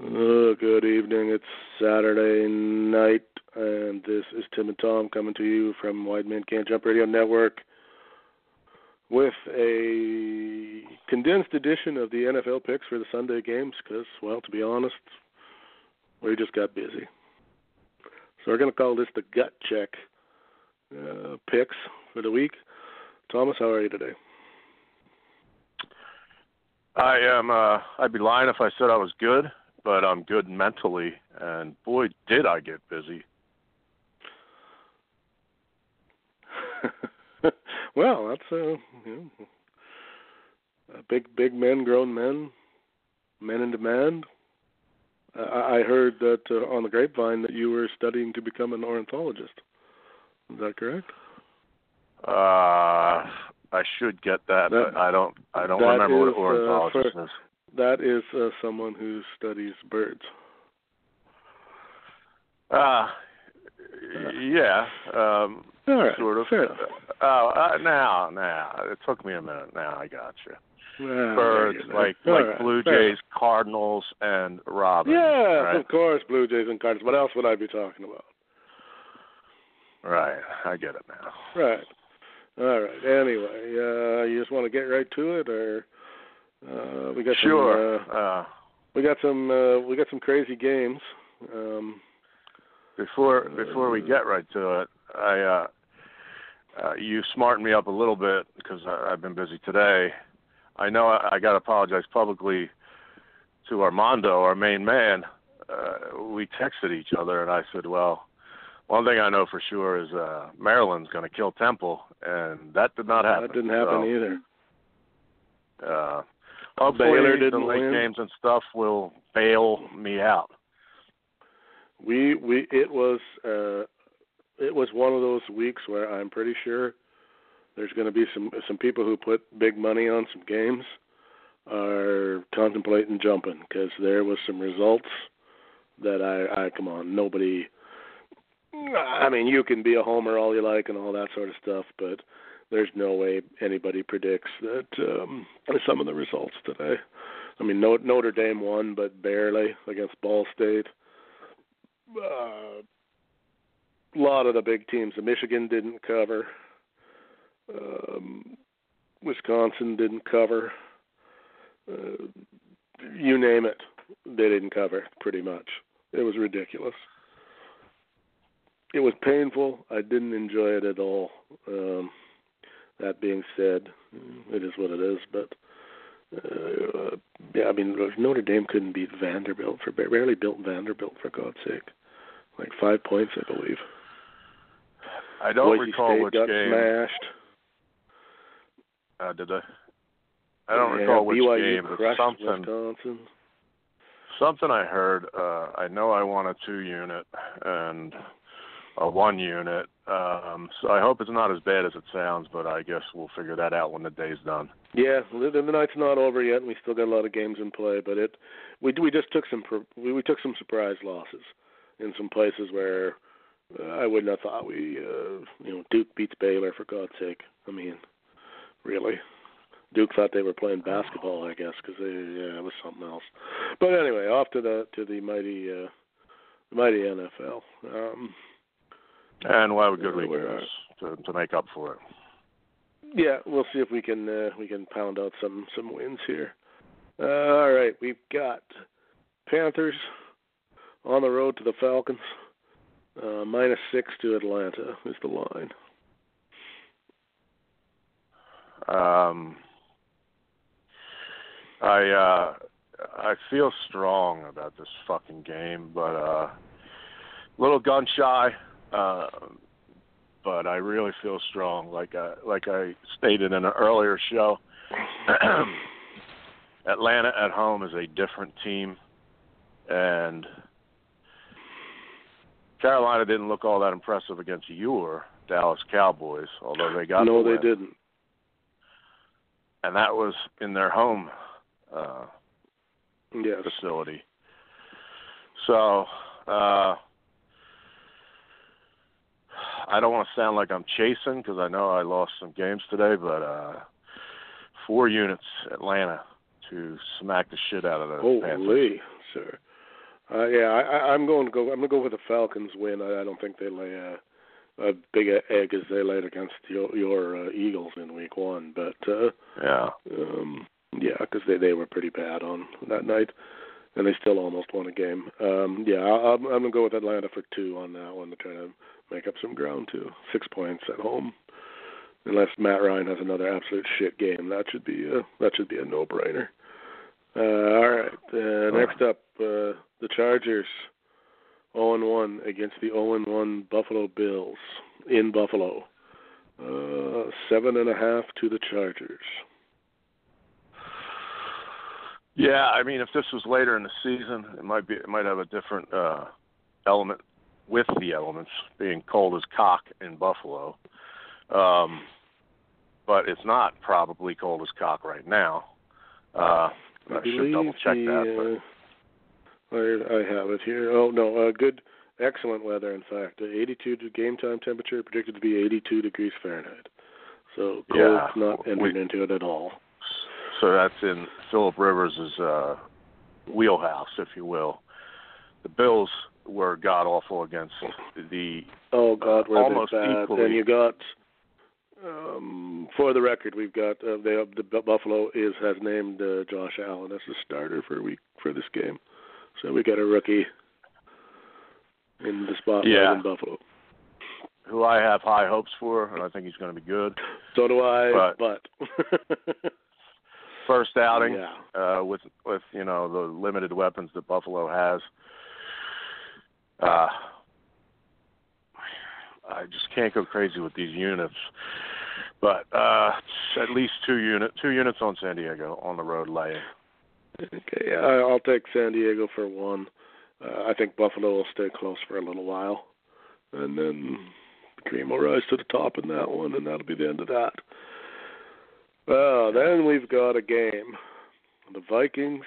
Uh, good evening. It's Saturday night, and this is Tim and Tom coming to you from White Men Can't Jump Radio Network with a condensed edition of the NFL picks for the Sunday games because, well, to be honest, we just got busy. So we're going to call this the gut check uh, picks for the week. Thomas, how are you today? I am. Uh, I'd be lying if I said I was good but I'm good mentally, and boy, did I get busy. well, that's uh, you know, uh, big, big men, grown men, men in demand. Uh, I heard that uh, on the grapevine that you were studying to become an ornithologist. Is that correct? Uh, I should get that, that but I don't. I don't remember is, what ornithologist uh, for, is. That is uh, someone who studies birds. Uh, yeah, um, All right, sort of. Oh, uh, now, now, it took me a minute. Now I got you. Well, Birds you like go. like All right, Blue fair Jays, Cardinals, and Robins. Yeah, right? of course, Blue Jays and Cardinals. What else would I be talking about? Right, I get it now. Right. All right. Anyway, uh, you just want to get right to it, or uh, we got Sure. Some, uh, uh, we got some. Uh, we got some crazy games. Um, before before we get right to it, I uh, uh, you smartened me up a little bit because I, I've been busy today. I know I, I got to apologize publicly to Armando, our main man. Uh, we texted each other, and I said, "Well, one thing I know for sure is uh, Maryland's going to kill Temple," and that did not happen. that didn't happen so, either. Uh, hopefully, Baylor the didn't late win. games and stuff will bail me out. We we it was uh, it was one of those weeks where I'm pretty sure there's going to be some some people who put big money on some games are contemplating jumping because there was some results that I I come on nobody. I mean, you can be a homer all you like and all that sort of stuff, but there's no way anybody predicts that um, some of the results today. I mean, Notre Dame won, but barely against Ball State. Uh, a lot of the big teams. Michigan didn't cover. Um, Wisconsin didn't cover. Uh, you name it, they didn't cover. Pretty much, it was ridiculous. It was painful. I didn't enjoy it at all. Um, that being said, it is what it is. But uh, yeah, I mean Notre Dame couldn't beat Vanderbilt for barely built Vanderbilt for God's sake, like five points, I believe. I don't Boise recall State which got game. smashed. Uh, did I? I don't yeah, recall which BYU game, but something Wisconsin. something I heard. Uh, I know I want a two unit and a one unit. Um, so I hope it's not as bad as it sounds, but I guess we'll figure that out when the day's done. Yeah, the, the night's not over yet, and we still got a lot of games in play. But it, we we just took some we, took some surprise losses in some places where uh, I wouldn't have thought we, uh, you know, Duke beats Baylor for God's sake. I mean, really, Duke thought they were playing basketball, I guess, because yeah, it was something else. But anyway, off to the to the mighty uh, mighty NFL. Um, And we'll have a good week we're, to, to make up for it. Yeah, we'll see if we can uh, we can pound out some some wins here. Uh, all right, we've got Panthers on the road to the Falcons. Uh, minus six to Atlanta is the line. Um, I uh, I feel strong about this fucking game, but uh, a little gun shy. Uh, but I really feel strong. Like I like I stated in an earlier show, Atlanta at home is a different team, and Carolina didn't look all that impressive against your Dallas Cowboys, although they got no, the they win. didn't. and that was in their home uh, Yes. facility. So uh, I don't want to sound like I'm chasing because I know I lost some games today, but uh, four units Atlanta to smack the shit out of the Panthers. Holy, sir. Uh, yeah, I, I, I'm going to go. I'm going to go with the Falcons win. I, I don't think they lay a, a big egg as they laid against your, your uh, Eagles in Week One. But uh, Yeah. um, yeah, because they they were pretty bad on that night, and they still almost won a game. Um, yeah, I, I'm, I'm to go with Atlanta for two on that one to try to make up some ground too. Six points at home. Unless Matt Ryan has another absolute shit game, that should be a that should be a no-brainer. Uh, all right. Uh, next up, uh, the Chargers, 0 1 against the 0 1 Buffalo Bills in Buffalo. Uh, seven and a half to the Chargers. Yeah, I mean, if this was later in the season, it might be it might have a different uh, element with the elements being cold as cock in Buffalo. Um, but it's not probably cold as cock right now. Uh, I, should double check that. Uh, I, I have it here. Oh no, uh, good, excellent weather. In fact, uh, 82 to game time temperature predicted to be 82 degrees Fahrenheit. So cold Yeah, not entered we- into it at all. So that's in Philip Rivers' uh, wheelhouse, if you will. The Bills were god awful against the Oh God, Uh, almost bad? equally. And you got, um, for the record, we've got uh, they the Buffalo is has named uh, Josh Allen as the starter for week for this game, so we got a rookie in the spotlight Yeah. in Buffalo. who I have high hopes for, and I think he's going to be good. So do I, But- but First outing, yeah, uh, with with you know the limited weapons that Buffalo has. Uh, I just can't go crazy with these units, but uh, at least two unit two units on San Diego on the road laying. okay, I'll take San Diego for one. Uh, I think Buffalo will stay close for a little while, and then the cream will rise to the top in that one, and that'll be the end of that. Well, then we've got a game. The Vikings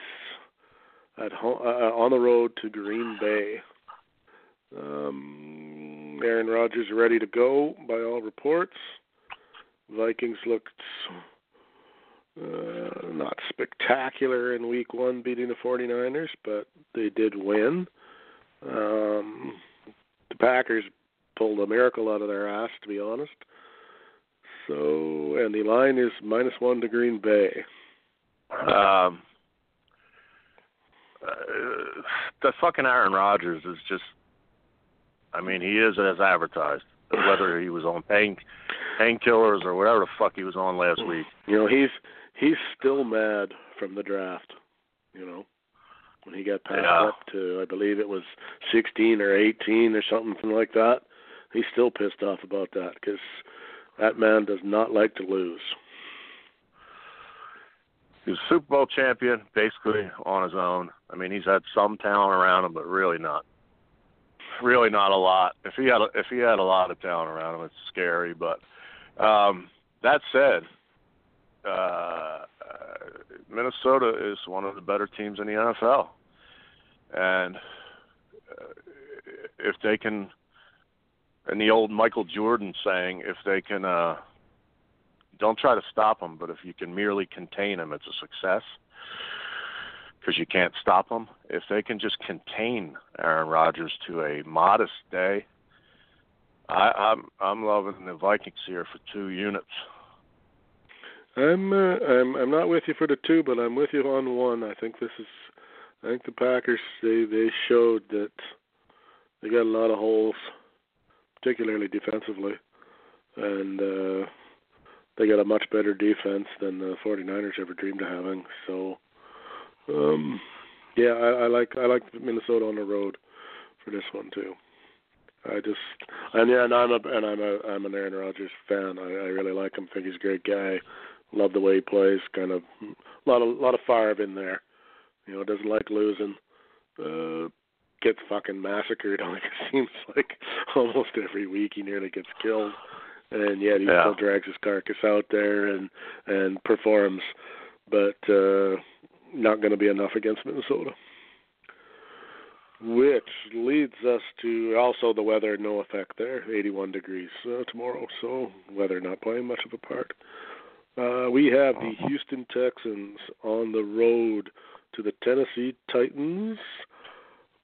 at home uh, on the road to Green Bay. Um, Aaron Rodgers ready to go by all reports. Vikings looked uh, not spectacular in week one beating the 49ers, but they did win. Um, the Packers pulled a miracle out of their ass, to be honest. So, and the line is minus one to Green Bay. Um, uh, the fucking Aaron Rodgers is just. I mean, he is as advertised. Whether he was on pain painkillers or whatever the fuck he was on last week. You know, he's he's still mad from the draft. You know, when he got passed Yeah. up to, I believe it was 16 or 18 or something like that. He's still pissed off about that because that man does not like to lose. He's a Super Bowl champion basically on his own. I mean, he's had some talent around him, but really not, really not a lot. If he had a, if he had a lot of talent around him, it's scary. But um, that said, uh, Minnesota is one of the better teams in the NFL, and uh, if they can, and the old Michael Jordan saying, if they can. uh don't try to stop them, but if you can merely contain them, it's a success because you can't stop them. If they can just contain Aaron Rodgers to a modest day, I, I'm I'm loving the Vikings here for two units. I'm uh, I'm I'm not with you for the two, but I'm with you on one. I think this is I think the Packers they they showed that they got a lot of holes, particularly defensively, and uh, they got a much better defense than the 49ers ever dreamed of having. So, um, yeah, I, I like I like Minnesota on the road for this one too. I just and yeah, and I'm a and I'm a I'm an Aaron Rodgers fan. I, I really like him. Think he's a great guy. Love the way he plays. Kind of a lot of lot of fire in there. You know, doesn't like losing. Uh, gets fucking massacred. Like it seems like almost every week he nearly gets killed, and yet he Yeah. still drags his carcass out there and and performs. But uh, not going to be enough against Minnesota. Which leads us to also the weather, no effect there. 81 degrees uh, tomorrow, so weather not playing much of a part. Uh, we have the Houston Texans on the road to the Tennessee Titans,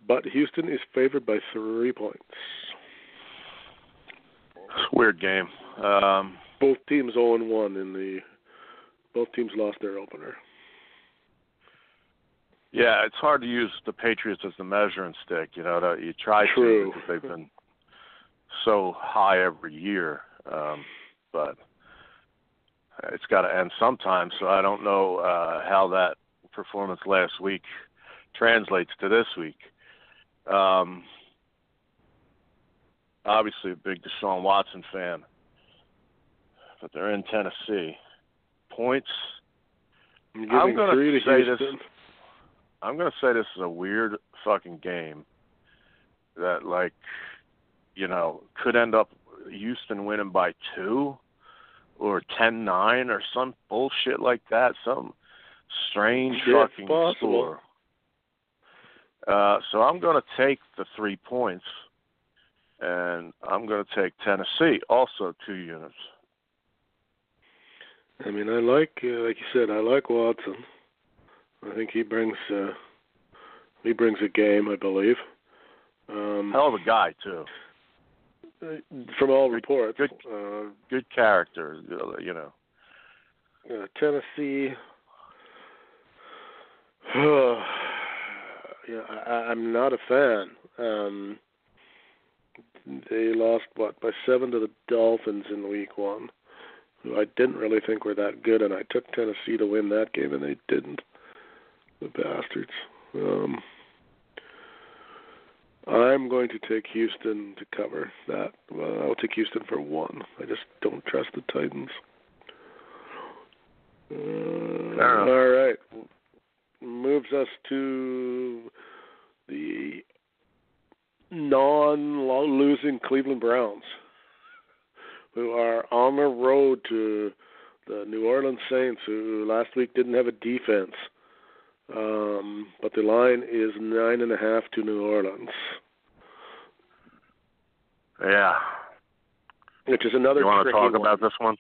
but Houston is favored by three points. It's a weird game. Um, Both teams 0 1 in the. Both teams lost their opener. yeah, it's hard to use the Patriots as the measuring stick. You know, that you try True. to because they've been so high every year. Um, but it's got to end sometime. So I don't know uh, how that performance last week translates to this week. Um, obviously, a big Deshaun Watson fan, but they're in Tennessee. Points. I'm three to say this- I'm gonna say this is a weird fucking game that like you know could end up Houston winning by two or ten nine or some bullshit like that. Some strange it's fucking possible. score. Uh, so I'm gonna take the three points, and I'm gonna take Tennessee also two units. I mean, I like, uh, like you said, I like Watson. I think he brings, uh, he brings a game, I believe. Um, Hell of a guy too. from all Good- reports, good- uh, Good character, you know. uh, Tennessee. yeah, I, I'm not a fan. Um, they lost what by seven to the Dolphins in Week One, who I didn't really think were that good, and I took Tennessee to win that game, and they didn't. The bastards. Um, I'm going to take Houston to cover that. Well, I'll take Houston for one. I just don't trust the Titans. Uh, all right. Moves us to the non-losing Cleveland Browns, who are on the road to the New Orleans Saints, who last week didn't have a defense. Um, but the line is nine and a half to New Orleans, Yeah. which is another. You want to talk one. about this one?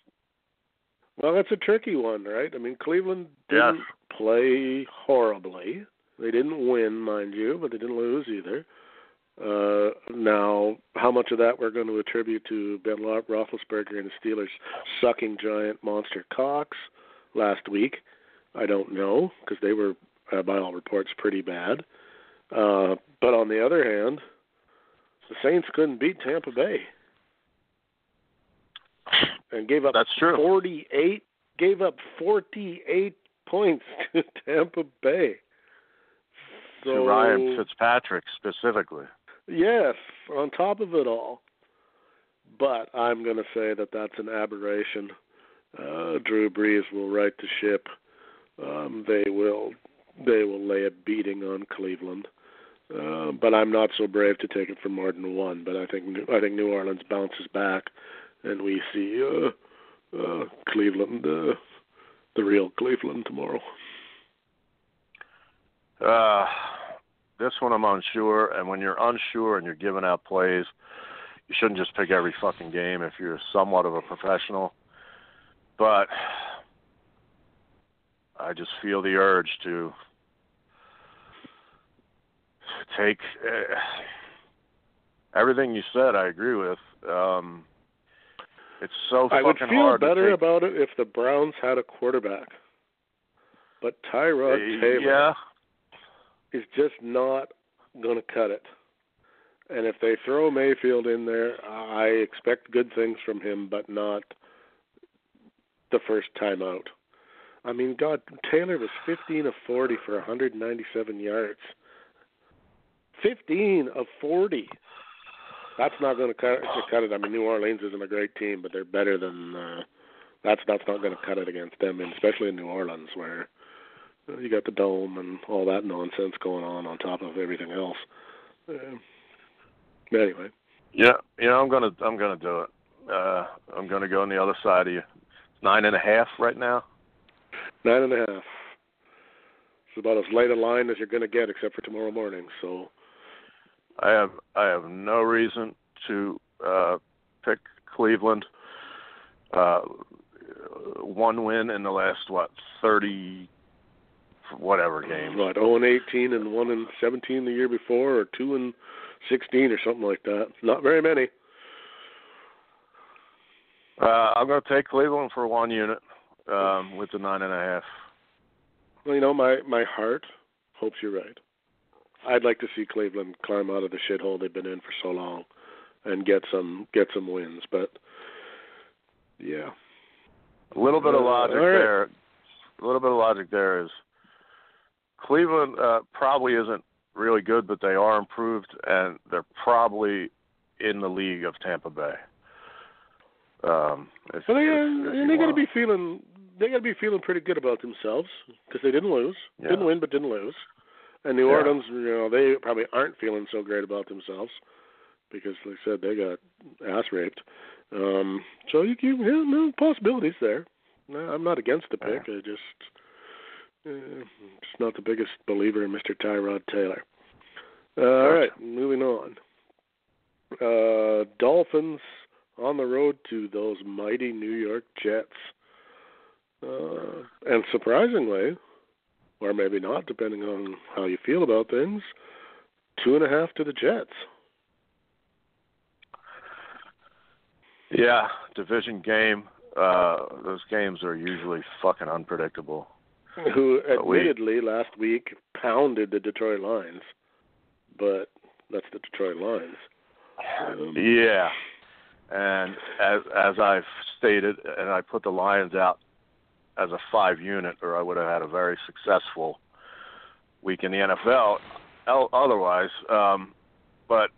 Well, that's a tricky one, right? I mean, Cleveland didn't play horribly. They didn't win, mind you, but they didn't lose either. Uh, now, how much of that we're going to attribute to Ben Ro- Roethlisberger and the Steelers sucking giant monster cocks last week, I don't know, because they were, uh, by all reports, pretty bad. Uh, but on the other hand, the Saints couldn't beat Tampa Bay and gave up That's true. 48 gave up 48 points to Tampa Bay. So to Ryan Fitzpatrick specifically. yes, on top of it all. But I'm going to say that that's an aberration. Uh, Drew Brees will right the ship. Um, they will they will lay a beating on Cleveland. Uh, but I'm not so brave to take it for more than one. But I think I think New Orleans bounces back, and we see uh, uh, Cleveland, uh, the real Cleveland tomorrow. Uh, this one I'm unsure, and when you're unsure and you're giving out plays, you shouldn't just pick every fucking game if you're somewhat of a professional. But I just feel the urge to take uh, everything you said. I agree with. Um, it's so I would feel better about it if the Browns had a quarterback. But Tyrod Uh, Taylor Yeah, is just not going to cut it. And if they throw Mayfield in there, I expect good things from him, but not the first time out. I mean, God, Taylor was 15 of 40 for 197 yards. 15 of 40. That's not going to cut, to cut it. I mean, New Orleans isn't a great team, but they're better than. Uh, that's that's not going to cut it against them, and especially in New Orleans, where you got the dome and all that nonsense going on on top of everything else. Uh, anyway. Yeah, you know, I'm gonna I'm gonna do it. Uh, I'm gonna go on the other side of you. It's nine and a half right now. Nine and a half. It's about as light a line as you're going to get, except for tomorrow morning. So, I have I have no reason to uh, pick Cleveland. Uh, one win in the last what thirty whatever games. What, 0 and 18 and 1 and 17 the year before, or 2 and 16 or something like that. Not very many. Uh, I'm going to take Cleveland for one unit um, with the nine and a half. Well, you know, my my heart hopes you're right. I'd like to see Cleveland climb out of the shithole they've been in for so long and get some get some wins, but yeah. A little bit of logic Uh, all right. there. A little bit of logic there is Cleveland uh, probably isn't really good, but they are improved, and they're probably in the league of Tampa Bay. Um, if, Well, they if- uh, if and they got to be feeling they got to be feeling pretty good about themselves because they didn't lose, Yeah. didn't win, but didn't lose. And New Yeah. Orleans, you know, they probably aren't feeling so great about themselves because, like I said, they got ass raped. Um, so you, you yeah, no possibilities there. No, I'm not against the pick. I just uh, just not the biggest believer in Mr. Tyrod Taylor. Uh, all right, moving on. Uh, Dolphins on the road to those mighty New York Jets. Uh, and surprisingly, or maybe not, depending on how you feel about things, two and a half to the Jets. Yeah, division game. Uh, those games are usually fucking unpredictable. Who But we- admittedly last week pounded the Detroit Lions, but that's the Detroit Lions. Um, Yeah, and as as I've stated, and I put the Lions out as a five unit, or I would have had a very successful week in the NFL. Otherwise, um, but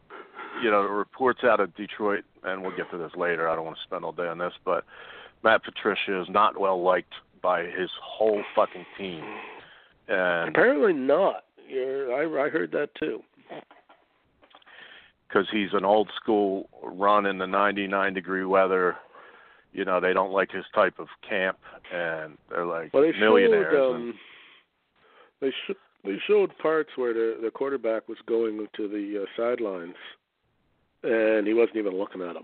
you know, the reports out of Detroit, and we'll get to this later. I don't want to spend all day on this, but Matt Patricia is not well liked by his whole fucking team, and Apparently not. You're, I, I heard that too. because he's an old school run in the 99 degree weather. You know, they don't like his type of camp, and they're like Well, they millionaires. showed and, um, they sh- they showed parts where the the quarterback was going to the uh, sidelines, and he wasn't even looking at him.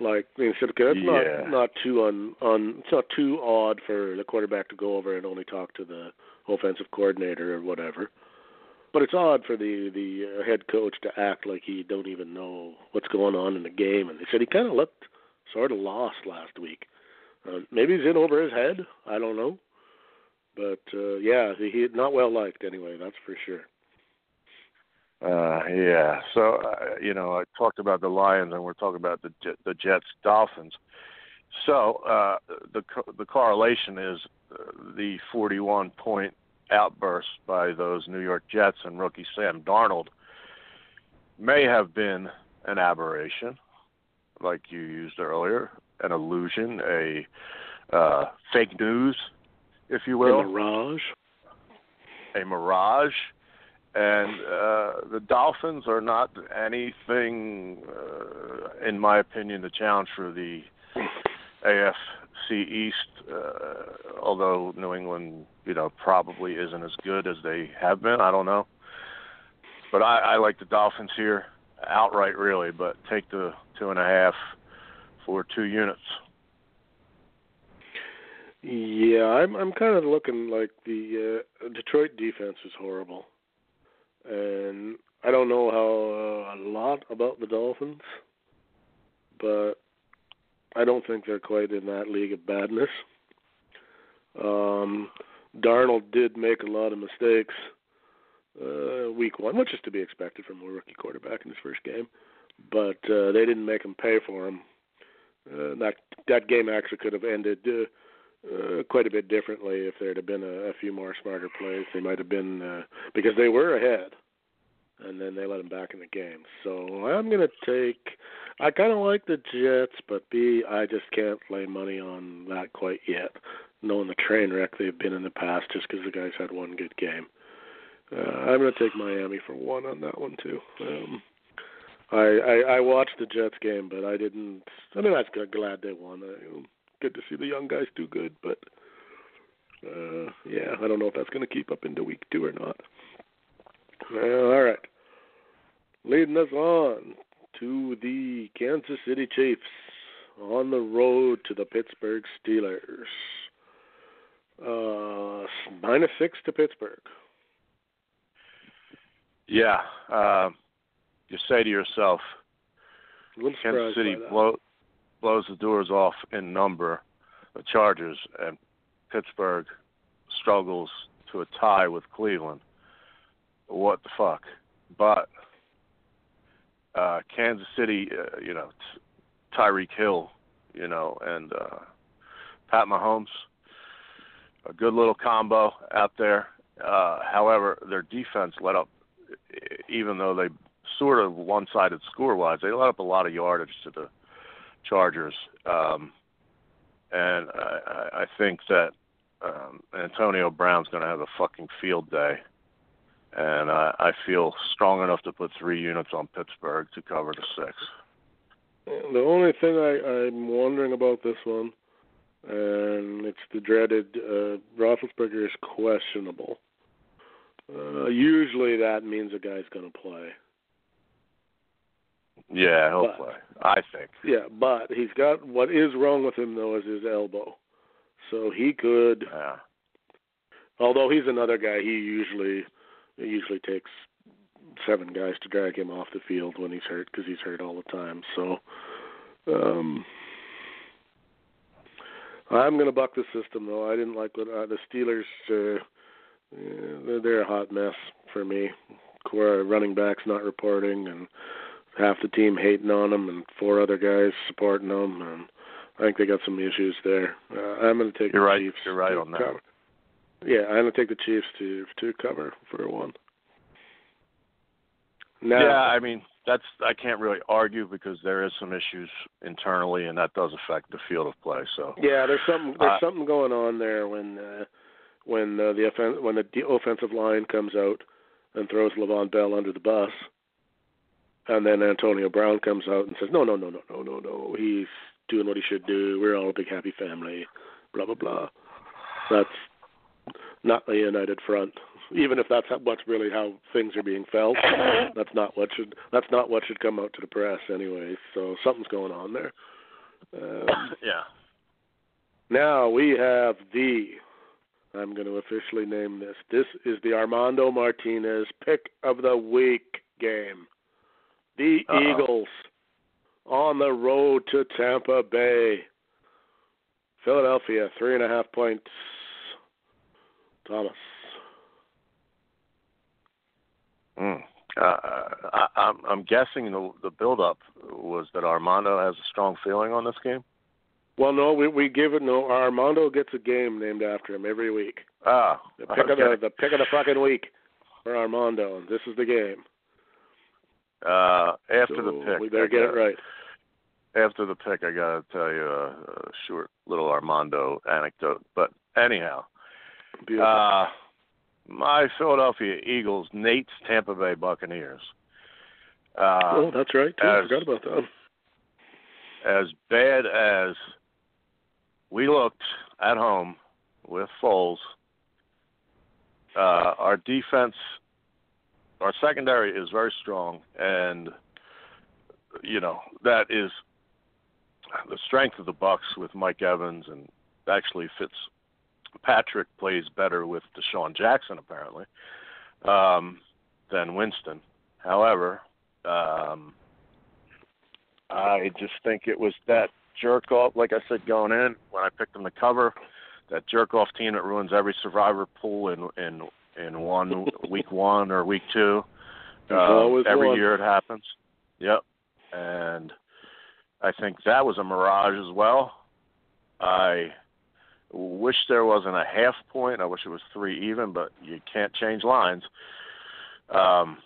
Like they said, okay, that's Yeah. not not too un, un it's not too odd for the quarterback to go over and only talk to the offensive coordinator or whatever. But it's odd for the the uh, head coach to act like he don't even know what's going on in the game. And they said he kind of looked sort of lost last week. Uh, maybe he's in over his head. I don't know. But uh, yeah, he, he not well liked anyway. That's for sure. uh, yeah, so uh, you know, I talked about the Lions, and we're talking about the the Jets Dolphins. So uh, the the correlation is uh, the 41 point outburst by those New York Jets and rookie Sam Darnold may have been an aberration, like you used earlier, an illusion, a uh, fake news, if you will A mirage. a mirage, and uh, the Dolphins are not anything, uh, in my opinion, to challenge for the AFC East. Uh, although New England, you know, probably isn't as good as they have been. I don't know, but I, I like the Dolphins here outright, really. But take the two and a half for two units. Yeah, I'm I'm kind of looking like the uh, Detroit defense is horrible, and I don't know how uh, a lot about the Dolphins, but I don't think they're quite in that league of badness. Um, Darnold did make a lot of mistakes uh, week one, which is to be expected from a rookie quarterback in his first game, but uh, they didn't make him pay for him Uh, that that game actually could have ended uh, uh, quite a bit differently if there'd have been a, a few more smarter plays. They might have been uh, because they were ahead, and then they let them back in the game. So I'm gonna take. I kind of like the Jets, but B, I just can't lay money on that quite yet, knowing the train wreck they've been in the past. Just because the guys had one good game. Uh, I'm going to take Miami for one on that one too. Um, I, I I watched the Jets game, but I didn't. I mean, I was glad they won. I, good to see the young guys do good, but uh, yeah, I don't know if that's going to keep up into week two or not. Well, all right, leading us on to the Kansas City Chiefs on the road to the Pittsburgh Steelers. Uh, minus six to Pittsburgh. Yeah, uh, you say to yourself, Kansas City blow, blows the doors off in number, the Chargers, and Pittsburgh struggles to a tie with Cleveland. What the fuck? But uh, Kansas City, uh, you know, t- Tyreek Hill, you know, and uh, Pat Mahomes, a good little combo out there. Uh, however, their defense let up even though they sort of one-sided score-wise, they let up a lot of yardage to the Chargers, um, and I, I think that um, Antonio Brown's going to have a fucking field day, and I, I feel strong enough to put three units on Pittsburgh to cover the six. The only thing I, I'm wondering about this one, and it's the dreaded uh, Roethlisberger is questionable. Uh, usually that means a guy's going to play. Yeah, he'll but, play. I think. Yeah, but he's got what is wrong with him though is his elbow. So he could. Yeah. Although he's another guy, he usually it usually takes seven guys to drag him off the field when he's hurt because he's hurt all the time. So um I'm going to buck the system though. I didn't like what uh, the Steelers uh, yeah, they're, they're a hot mess for me. Core running backs not reporting, and half the team hating on them, and four other guys supporting them, and I think they got some issues there. Uh, I'm going to take You're the right. Chiefs. You're right on that. cover. Yeah, I'm going to take the Chiefs to to cover for one. Now, yeah, I mean that's I can't really argue because there is some issues internally, and that does affect the field of play. So yeah, there's something there's Uh, something going on there when uh, when uh, the offen- when the de- offensive line comes out and throws Le'Veon Bell under the bus, and then Antonio Brown comes out and says, "No, no, no, no, no, no, no. He's doing what he should do. We're all a big happy family." Blah blah blah. That's not the united front. Even if that's what's really how things are being felt, that's not what should that's not what should come out to the press anyway. So something's going on there. Um, yeah, now we have the. I'm going to officially name this. This is the Armando Martinez pick of the week game. The Uh-oh. Eagles on the road to Tampa Bay. Philadelphia, three and a half points. Thomas. Mm. Uh, I, I'm, I'm guessing the the build-up was that Armando has a strong feeling on this game. Well, no, we we give it no. Armando gets a game named after him every week. Ah, The pick okay. of the the pick of the fucking week for Armando, and this is the game. uh, after So the pick, we better I get it right. After the pick, I gotta tell you a, a short little Armando anecdote. But anyhow, Beautiful. uh, my Philadelphia Eagles, Nate's Tampa Bay Buccaneers. Uh, oh, that's right. Too. I forgot about that. as bad as we looked at home with Foles, uh, our defense, our secondary is very strong, and you know that is the strength of the Bucks with Mike Evans, and actually Fitz Patrick plays better with DeSean Jackson apparently um, than Winston. However, um, I just think it was that jerk off, like I said going in when I picked them to cover, that jerk off team that ruins every survivor pool in in in one week one or week two. Um, every one. year it happens. Yep, and I think that was a mirage as well. I wish there wasn't a half point. I wish it was three even, but you can't change lines. Um,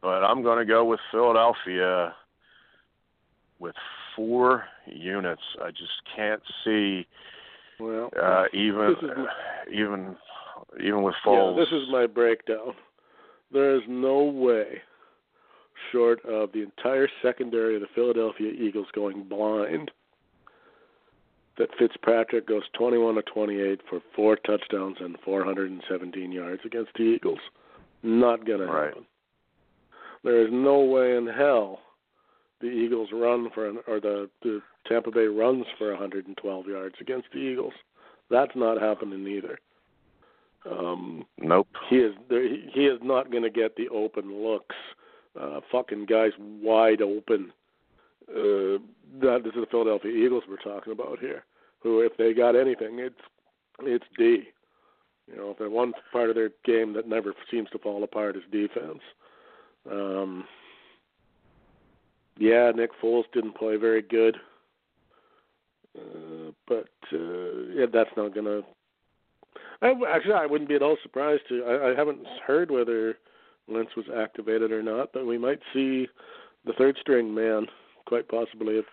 but I'm going to go with Philadelphia with four units. I just can't see Well, uh, even is- even even with Foles. Yeah, this is my breakdown. There is no way, short of the entire secondary of the Philadelphia Eagles going blind, that Fitzpatrick goes 21 to 28 for four touchdowns and 417 yards against the Eagles. Not going to Right. happen. There is no way in hell the Eagles run for an, or the, the Tampa Bay runs for 112 yards against the Eagles. That's not happening either. Um, nope. he is there, he he is not going to get the open looks. Uh, fucking guys wide open. Uh, that this is the Philadelphia Eagles we're talking about here. Who, if they got anything, it's it's D. You know, if they're one part of their game that never seems to fall apart is defense. Um, yeah, Nick Foles didn't play very good, uh, but uh, yeah, that's not to I, actually, I wouldn't be at all surprised to. I, I haven't heard whether Wentz was activated or not, but we might see the third string man quite possibly if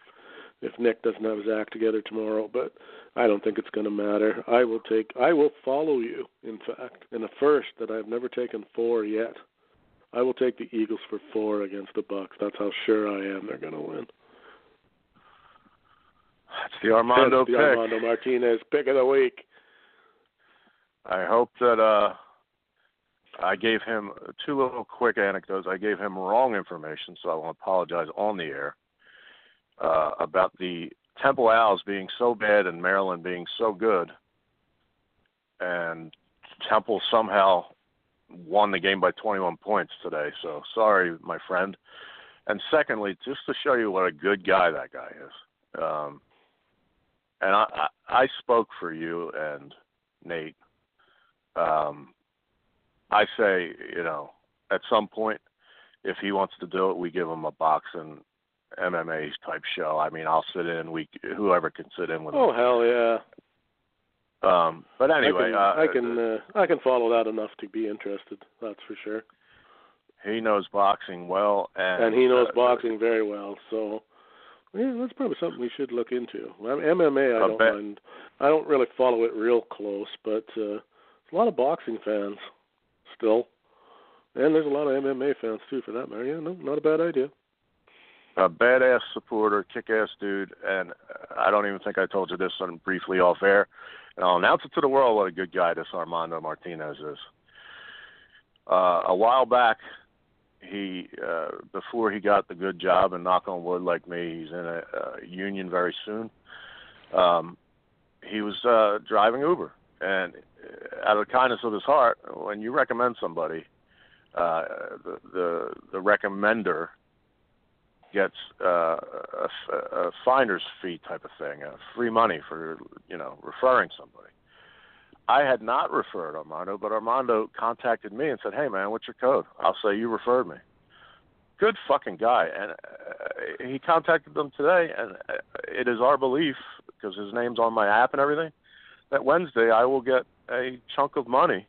if Nick doesn't have his act together tomorrow. But I don't think it's going to matter. I will take. I will follow you. In fact, in a first that I've never taken four yet. I will take the Eagles for four against the Bucks. That's how sure I am they're going to win. That's the Armando Hence the pick. Armando Martinez pick of the week. I hope that uh I gave him two little quick anecdotes. I gave him wrong information, so I want to apologize on the air uh, about the Temple Owls being so bad and Maryland being so good, and Temple somehow won the game by 21 points today. So sorry, my friend. And secondly, just to show you what a good guy that guy is, um, and I, I, I spoke for you and Nate um, I say, you know, at some point, if he wants to do it, we give him a boxing MMA type show. I mean, I'll sit in. We whoever can sit in with. Oh hell yeah! Um, but anyway, I can I uh, can, uh, I can follow that enough to be interested. That's for sure. he knows boxing well, and And he knows uh, boxing very well. So yeah, that's probably something we should look into. MMA, I I don't bet. mind. I don't really follow it real close, but uh, a lot of boxing fans still, and there's a lot of MMA fans too, for that matter. Yeah, no, not a bad idea. a badass supporter, kick-ass dude, and I don't even think I told you this on briefly off air, and I'll announce it to the world what a good guy this Armando Martinez is. Uh, a while back, he uh, before he got the good job, and knock on wood, like me, he's in a, a union very soon. Um, he was uh, driving Uber, and uh, out of the kindness of his heart, when you recommend somebody, uh, the the the recommender gets uh, a, a finder's fee type of thing, uh, free money for you know referring somebody. I had not referred Armando, but Armando contacted me and said, "Hey man, what's your code?" I'll say you referred me. Good fucking guy, and uh, he contacted them today, and uh, it is our belief because his name's on my app and everything that Wednesday I will get a chunk of money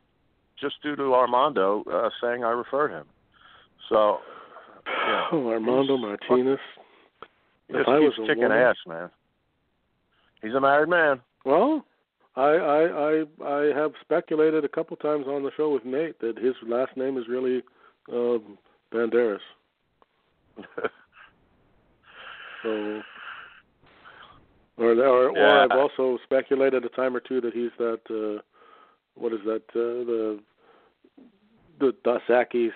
just due to Armando uh, saying I referred him. So yeah. Oh, Armando Martinez. He If I was a kicking woman- ass, man. He's a married man. Well, I I I I have speculated a couple times on the show with Nate that his last name is really um, Banderas. So, or or, or I've also speculated a time or two that he's that uh, what is that uh, the the Dos Equis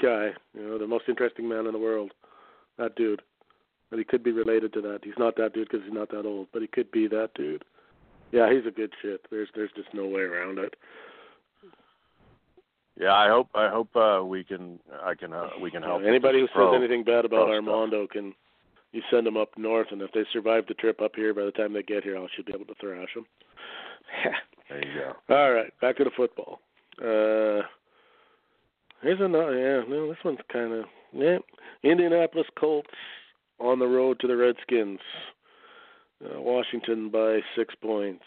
guy, you know, the most interesting man in the world, that dude. But he could be related to that. He's not that dude because he's not that old, but he could be that dude. Yeah, he's a good shit. There's there's just no way around it. yeah, I hope I hope uh, we can I can uh, we can help. with Anybody who this says anything bad about pro stuff. Armando can you send them up north, and if they survive the trip up here, by the time they get here, I should be able to thrash them. There you go. All right, back to the football. Uh, here's another. Yeah, no, this one's kind of yeah. Indianapolis Colts on the road to the Redskins. Uh, Washington by six points.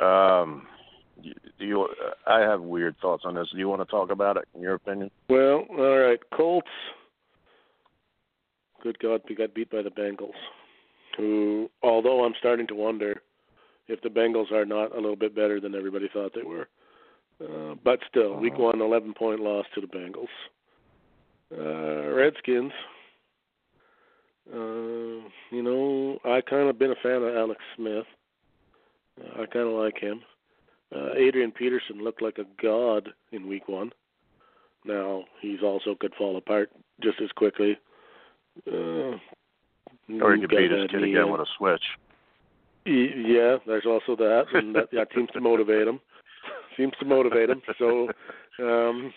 Um, do you? I have weird thoughts on this. Do you want to talk about it? In your opinion? Well, all right, Colts. Good God, we got beat by the Bengals. Who, although I'm starting to wonder if the Bengals are not a little bit better than everybody thought they were. Uh, but still, week one, 11 point loss to the Bengals. Uh, Redskins. Uh, you know, I kind of been a fan of Alex Smith. Uh, I kind of like him. Uh, Adrian Peterson looked like a god in week one. Now he's also could fall apart just as quickly. Uh, Or he could beat his kid again with a switch. Yeah, there's also that, and that, that seems to motivate him. seems to motivate him. So, um,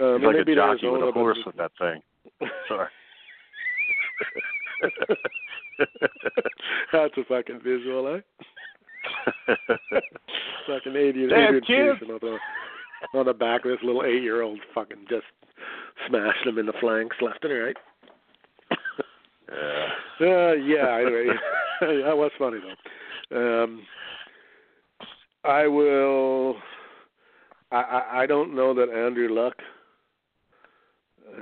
um, He's like a jockey with a horse with that thing. Sorry. That's a fucking visual, eh? fucking Adrian, Damn, Adrian. Peterson on the, on the back of this little eight-year-old, fucking just smashed him in the flanks left and right. yeah. Uh, yeah, anyway, that was funny though. Um, I will. I, I I don't know that Andrew Luck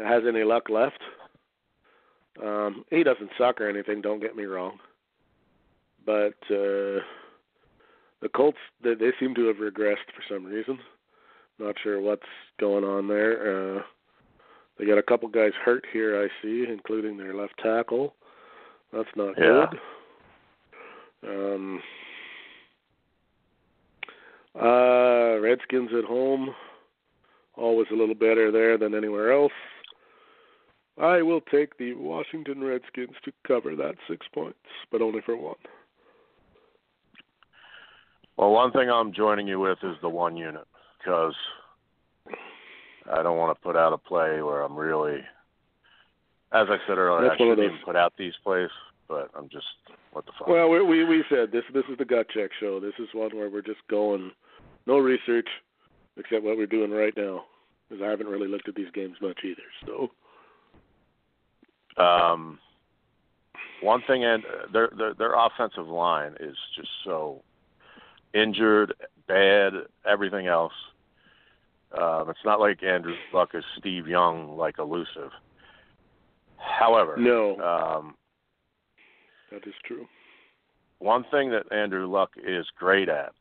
has any luck left. Um, he doesn't suck or anything. Don't get me wrong, but uh, the Colts they, they seem to have regressed for some reason. Not sure what's going on there. Uh, they got a couple guys hurt here, I see, including their left tackle. That's not Yeah. good. Um, uh, Redskins at home, always a little better there than anywhere else. I will take the Washington Redskins to cover that six points, but only for one. Well, one thing I'm joining you with is the one unit because I don't want to put out a play where I'm really, as I said earlier, That's I shouldn't even put out these plays, but I'm just what the fuck. Well, we we we said this this is the gut check show. This is one where we're just going, no research, except what we're doing right now, because I haven't really looked at these games much either. So Um, one thing, and uh, their their their offensive line is just so injured, bad, everything else. Um, it's not like Andrew Luck is Steve Young, like elusive. However, no, um, that is true. one thing that Andrew Luck is great at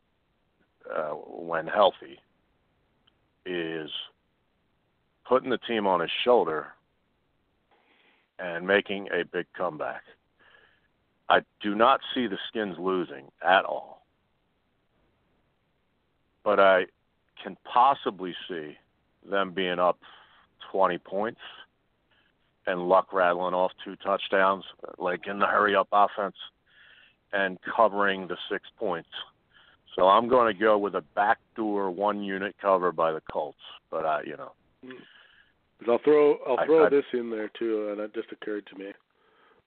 uh, when healthy is putting the team on his shoulder and making a big comeback. I do not see the Skins losing at all. But I can possibly see them being up 20 points and Luck rattling off two touchdowns, like in the hurry up offense and covering the six points. So I'm going to go with a backdoor one unit cover by the Colts. But I, you know, I'll throw I'll throw I- this in there too, and it just occurred to me.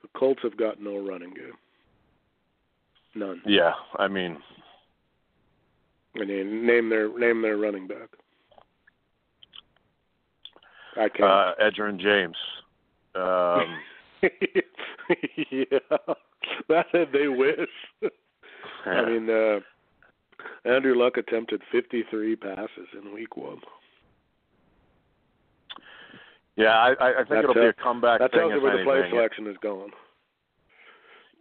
The Colts have got no running game. None. yeah, I mean, I mean, name their name their running back. I can't. uh, Edgerrin James. Um, yeah, that they wish. I mean, uh, Andrew Luck attempted 53 passes in week one. yeah, I, I think That it'll be a comeback That tells you where the play selection is going.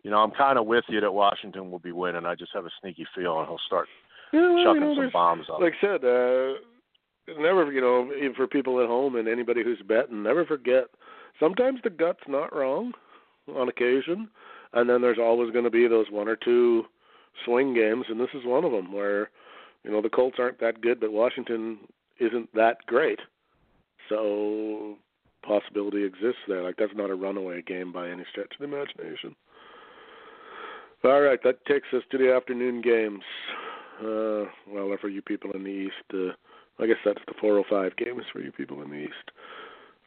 You know, I'm kind of with you that Washington will be winning. I just have a sneaky feeling he'll start Yeah, well, you chucking know, some bombs up. like I said, uh, never, you know, even for people at home and anybody who's betting, never forget. Sometimes the gut's not wrong, on occasion, and then there's always going to be those one or two swing games, and this is one of them where, you know, the Colts aren't that good, but Washington isn't that great. So possibility exists there. Like that's not a runaway game by any stretch of the imagination. All right, that takes us to the afternoon games. Uh, well, for you people in the East, uh, I guess that's the 405 games for you people in the East.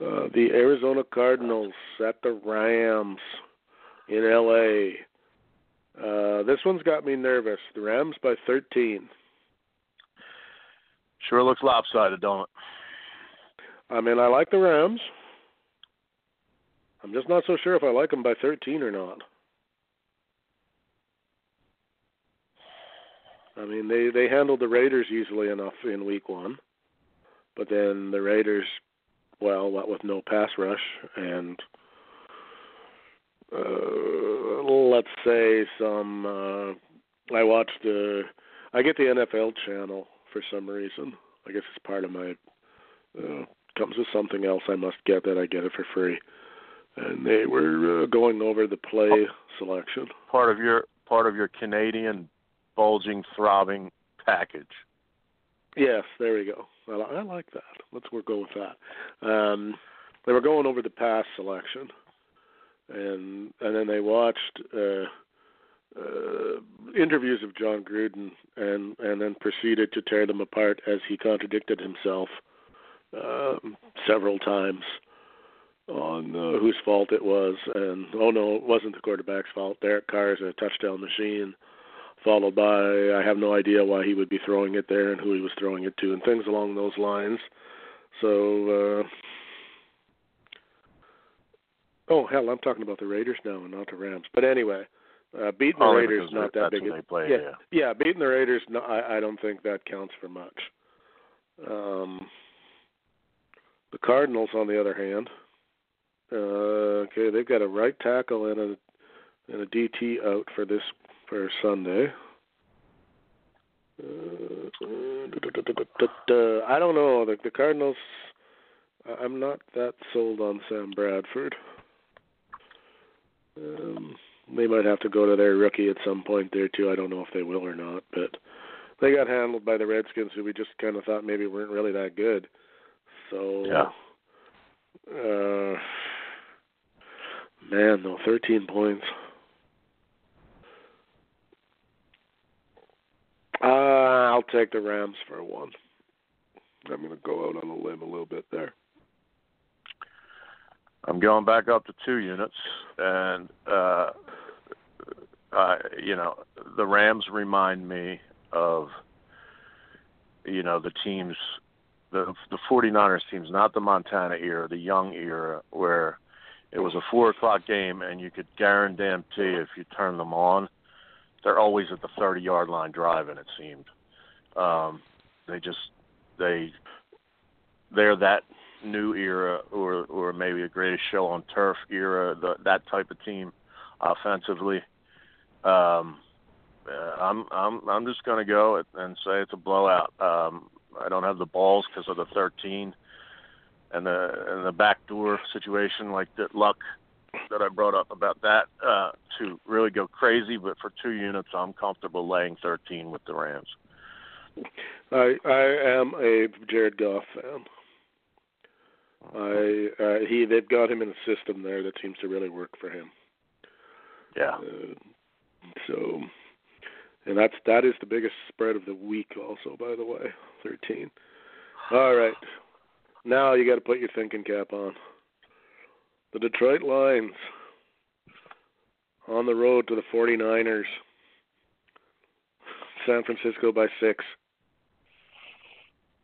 Uh, the Arizona Cardinals at the Rams in LA. Uh, this one's got me nervous. The Rams by 13. Sure looks lopsided, don't it? I mean, I like the Rams. I'm just not so sure if I like them by 13 or not. I mean, they they handled the Raiders easily enough in Week One, but then the Raiders, well, what with no pass rush and uh, let's say some. Uh, I watched the. I get the NFL channel for some reason. I guess it's part of my. Uh, comes with something else I must get that I get it for free, and they were uh, going over the play selection. Part of your part of your Canadian bulging, throbbing package. Yes, there we go. I, I like that. Let's we'll go with that. Um, they were going over the pass selection, and and then they watched uh, uh, interviews of Jon Gruden, and and then proceeded to tear them apart as he contradicted himself um, several times on uh, whose fault it was, and oh no, it wasn't the quarterback's fault. Derek Carr is a touchdown machine followed by I have no idea why he would be throwing it there and who he was throwing it to and things along those lines. So uh Oh hell, I'm talking about the Raiders now and not the Rams. But anyway, uh beating the oh, Raiders not that big. A, play, yeah, yeah, yeah, beating the Raiders no I, I don't think that counts for much. Um the Cardinals on the other hand, uh okay, they've got a right tackle and a and a DT out for this for Sunday. Uh, I don't know. The, the Cardinals. I'm not that sold on Sam Bradford. Um, they might have to go to their rookie at some point there too. I don't know if they will or not, but they got handled by the Redskins, who we just kind of thought maybe weren't really that good. So yeah. Uh, man, though, 13 points. Uh, I'll take the Rams for one. I'm going to go out on a limb a little bit there. I'm going back up to two units, and uh, uh, you know the Rams remind me of you know the teams, the the 49ers teams, not the Montana era, the young era, where it was a four o'clock game and you could guarantee if you turn them on they're always at the 30 yard line driving. It seemed um, they just they they're that new era or or maybe a greatest show on turf era the, that type of team offensively. Um, uh, I'm I'm I'm just to go and say it's a blowout. Um, I don't have the balls because of the 13 and the and the backdoor situation like that luck that I brought up about that uh, to really go crazy, but for two units, I'm comfortable laying 13 with the Rams. I I am a Jared Goff fan. I uh, he they've got him in a system there that seems to really work for him. Yeah. Uh, so, and that's that is the biggest spread of the week. Also, by the way, 13. All right. Now you got to put your thinking cap on. The Detroit Lions on the road to the 49ers. San Francisco by six.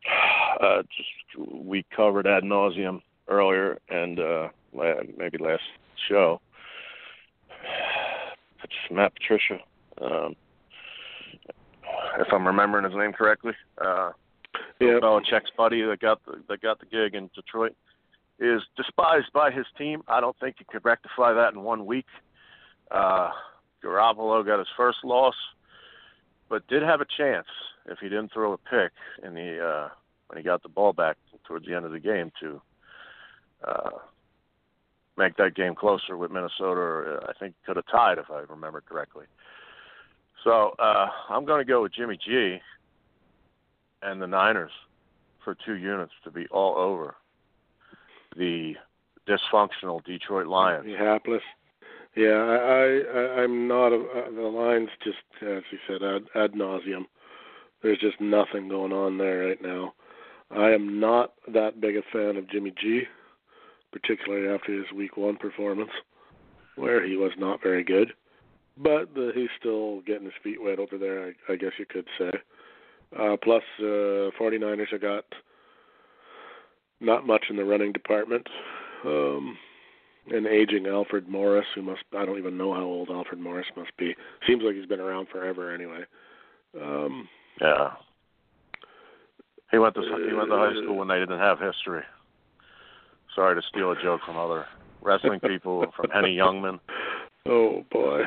Uh, just we covered ad nauseum earlier, and uh, maybe last show. It's Matt Patricia, um, if I'm remembering his name correctly. Uh, yeah. Belichick's buddy that got the that got the gig in Detroit is despised by his team. I don't think he could rectify that in one week. Uh, Garoppolo got his first loss, but did have a chance if he didn't throw a pick in the uh, when he got the ball back towards the end of the game to uh, make that game closer with Minnesota. Or uh, I think could have tied if I remember correctly. So uh, I'm going to go with Jimmy G and the Niners for two units to be all over the dysfunctional Detroit Lions. The hapless. Yeah, I, I I'm not a, uh, the Lions. Just as you said, ad, ad nauseum. There's just nothing going on there right now. I am not that big a fan of Jimmy G, particularly after his Week One performance, where he was not very good. But the, he's still getting his feet wet over there, I, I guess you could say. Uh, plus, uh, 49ers have got not much in the running department. Um, an aging Alfred Morris, who must I don't even know how old Alfred Morris must be. Seems like he's been around forever anyway. Um, yeah. He went to he went to high school when they didn't have history. Sorry to steal a joke from other wrestling people from Henny Youngman. Oh boy.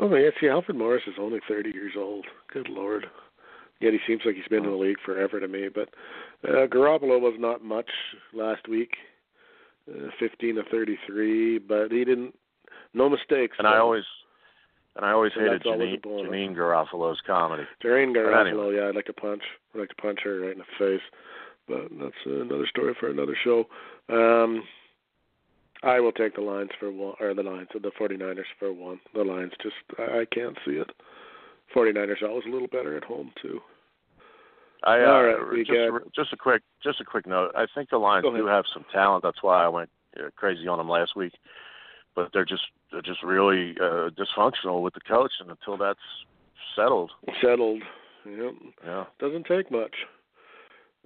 Oh yeah, see Alfred Morris is only thirty years old. Good lord. Yet he seems like he's been in the league forever to me. But uh, Garoppolo was not much last week uh, 15 to 33, but he didn't. No mistakes. And though. I always, and I always and hated Janeane, Janeane Garofalo's comedy. Janeane Garofalo, anyway. yeah, I'd like to punch, I'd like to punch her right in the face, but that's another story for another show. Um, I will take the Lions for one, or the Lions, the 49ers for one. The Lions just, I, I can't see it. 49ers always a little better at home too. I uh, All right, just, just a quick just a quick note. I think the Lions do have some talent. That's why I went uh, crazy on them last week. But they're just they're just really uh, dysfunctional with the coach, and until that's settled, settled, yep. yeah, doesn't take much.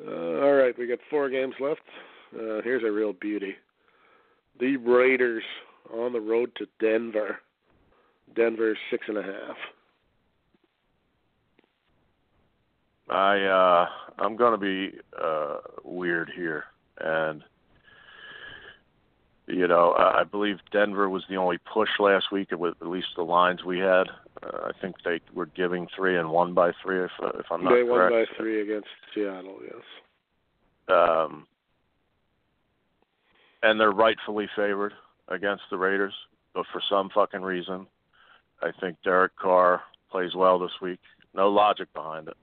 Uh, all right, we got four games left. Uh, here's a real beauty. The Raiders on the road to Denver. Denver six and a half. I uh I'm going to be uh weird here and you know, I believe Denver was the only push last week with at least the lines we had. Uh, I think they were giving 3 and 1 by 3 if uh, if I'm not they correct. They won by 3 against Seattle, yes. Um and they're rightfully favored against the Raiders, but for some fucking reason, I think Derek Carr plays well this week. No logic behind it.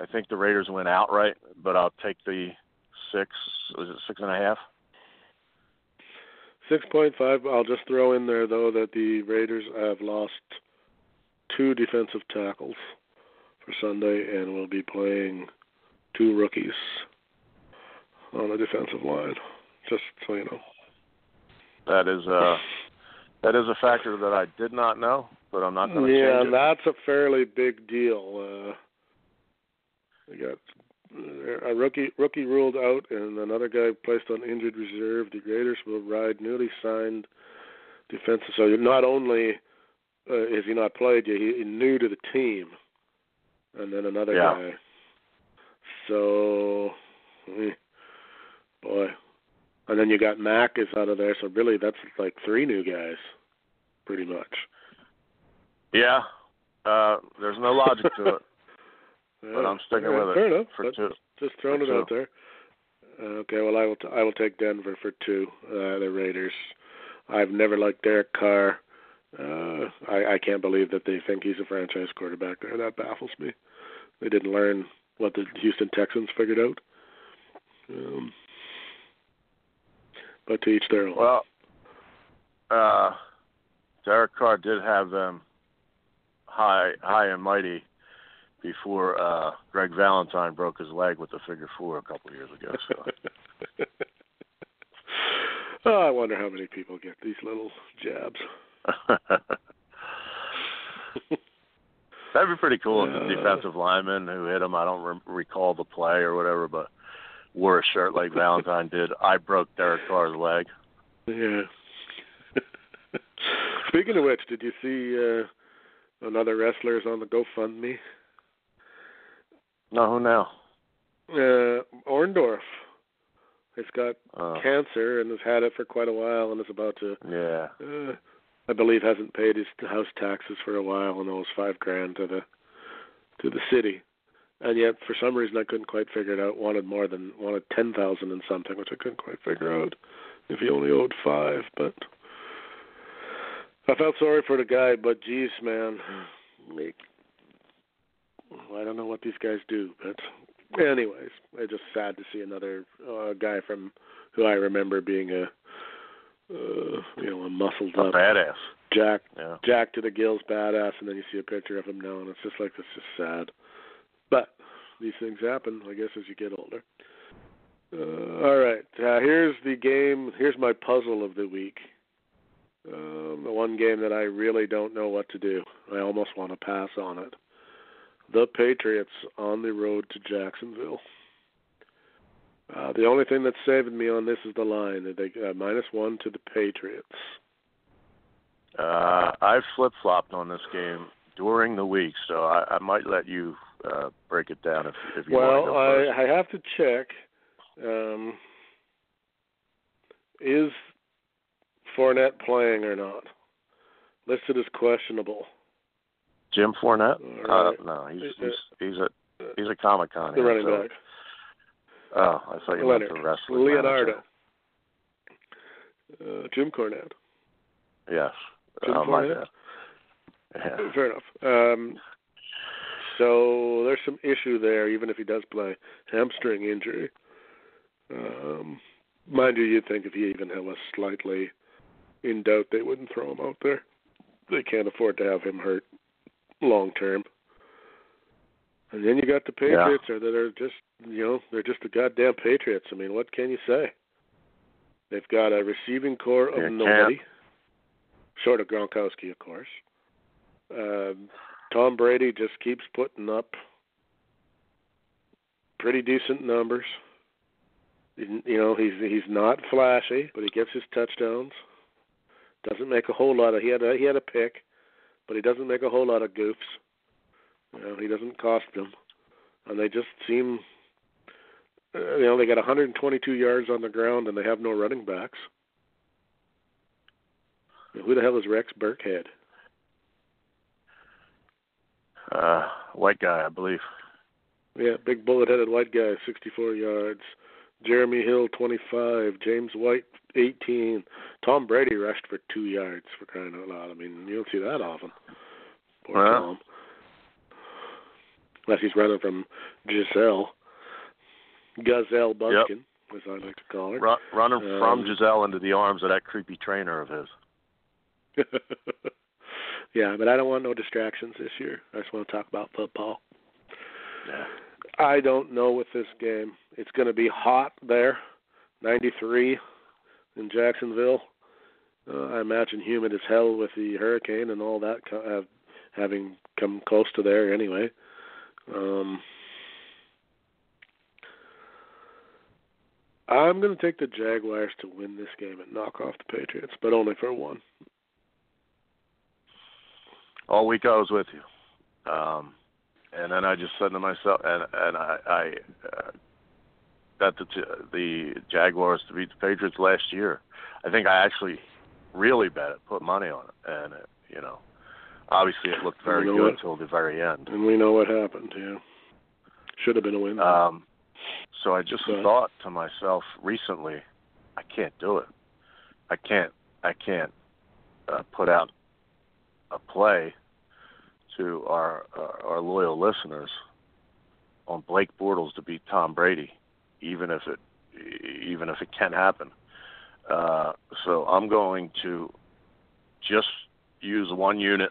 I think the Raiders win outright, but I'll take the six. Is it six and a half? Six point five. I'll just throw in there though that the Raiders have lost two defensive tackles for Sunday and will be playing two rookies on the defensive line. Just so you know. That is uh that is a factor that I did not know, but I'm not going to yeah, change it. Yeah, that's a fairly big deal. Uh, they got a rookie rookie ruled out and another guy placed on injured reserve. The Raiders will ride newly signed defensive. So not only uh, is he not played yet, he's new to the team, and then another yeah. guy. So, boy, and then you got Mack is out of there. So really, that's like three new guys, pretty much. Yeah, uh, there's no logic to it. But I'm sticking right, with fair it enough. for That's two. Just throwing for it two. out there. Uh, okay, well I will t- I will take Denver for two. Uh, the Raiders. I've never liked Derek Carr. Uh, I, I can't believe that they think he's a franchise quarterback there. That baffles me. They didn't learn what the Houston Texans figured out. Um, but to each their own. Well, uh, Derek Carr did have them high, high and mighty before uh, Greg Valentine broke his leg with the figure four a couple of years ago. So. oh, I wonder how many people get these little jabs. That'd be pretty cool if Uh, the defensive lineman who hit him, I don't re- recall the play or whatever, but wore a shirt like Valentine did. I broke Derek Carr's leg. Yeah. Speaking of which, did you see uh, another wrestler is on the GoFundMe? No, who now? Uh, Orndorff has got Uh, cancer and has had it for quite a while and is about to, yeah. uh, I believe, hasn't paid his house taxes for a while and owes five grand to the to the city. And yet, for some reason, I couldn't quite figure it out. Wanted more than wanted ten thousand and something, which I couldn't quite figure out. If he only owed five, but I felt sorry for the guy. But geez, man, like I don't know what these guys do, but anyways, it's just sad to see another uh, guy from who I remember being a uh, you know a muscled A up badass. Jack Yeah. Jack to the gills badass, and then you see a picture of him now, and it's just like it's just sad. But these things happen, I guess, as you get older. Uh, all right, uh, here's the game. Here's my puzzle of the week. Um, the one game that I really don't know what to do. I almost want to pass on it. The Patriots on the road to Jacksonville. Uh, the only thing that's saving me on this is the line. They uh, minus one to the Patriots. Uh, I've flip flopped on this game during the week, so I, I might let you uh, break it down if, if you well, want to go first. I, I have to check. Um, is Fournette playing or not? Listed as questionable. Jim Fournette? All right. Uh, no, he's Uh, he's he's a he's a Comic Con. The running back. Oh, I thought you Leonard. meant the wrestling Leonardo. Uh, Jim Cornette. Yes. Jim oh, bad. Yeah. Fair enough. Um, so there's some issue there, even if he does play hamstring injury. Um, mind you, you'd think if he even was slightly in doubt, they wouldn't throw him out there. They can't afford to have him hurt long term. And then you got the Patriots, or that are just you know they're just the goddamn Patriots. I mean, what can you say? They've got a receiving corps of nobody, short of Gronkowski, of course. Um, Tom Brady just keeps putting up pretty decent numbers. You you know, he's he's not flashy, but he gets his touchdowns. Doesn't make a whole lot of he had a he had a pick, but he doesn't make a whole lot of goofs. You know, he doesn't cost them, and they just seem. Uh, you know, they got 122 yards on the ground, and they have no running backs. Who the hell is Rex Burkhead? Uh, white guy, I believe. Yeah, big bullet-headed white guy, 64 yards. Jeremy Hill, 25. James White, 18. Tom Brady rushed for two yards for crying out loud. I mean, you don't see that often. Poor Well. Tom. Unless he's running from Gisele. Gazelle Buskin, as I like to call her. Run, running Um, from Gisele into the arms of that creepy trainer of his. yeah, but I don't want no distractions this year. I just want to talk about football. Yeah. I don't know with this game. It's going to be hot there, 93 in Jacksonville. Uh, I imagine humid as hell with the hurricane and all that co- have, having come close to there anyway. Um, I'm going to take the Jaguars to win this game and knock off the Patriots, but only for one. All week I was with you. Um, and then I just said to myself, and and I, I uh, bet the the Jaguars to beat the Patriots last year. I think I actually really bet it, put money on it, and it, you know, obviously it looked very You know good what? till the very end. And we know what happened, yeah. Should have been a win. Um, so I just But- thought to myself recently, I can't do it. I can't. I can't uh, put out a play to our uh, our loyal listeners on Blake Bortles to beat Tom Brady, even if it even if it can happen. Uh, so I'm going to just use one unit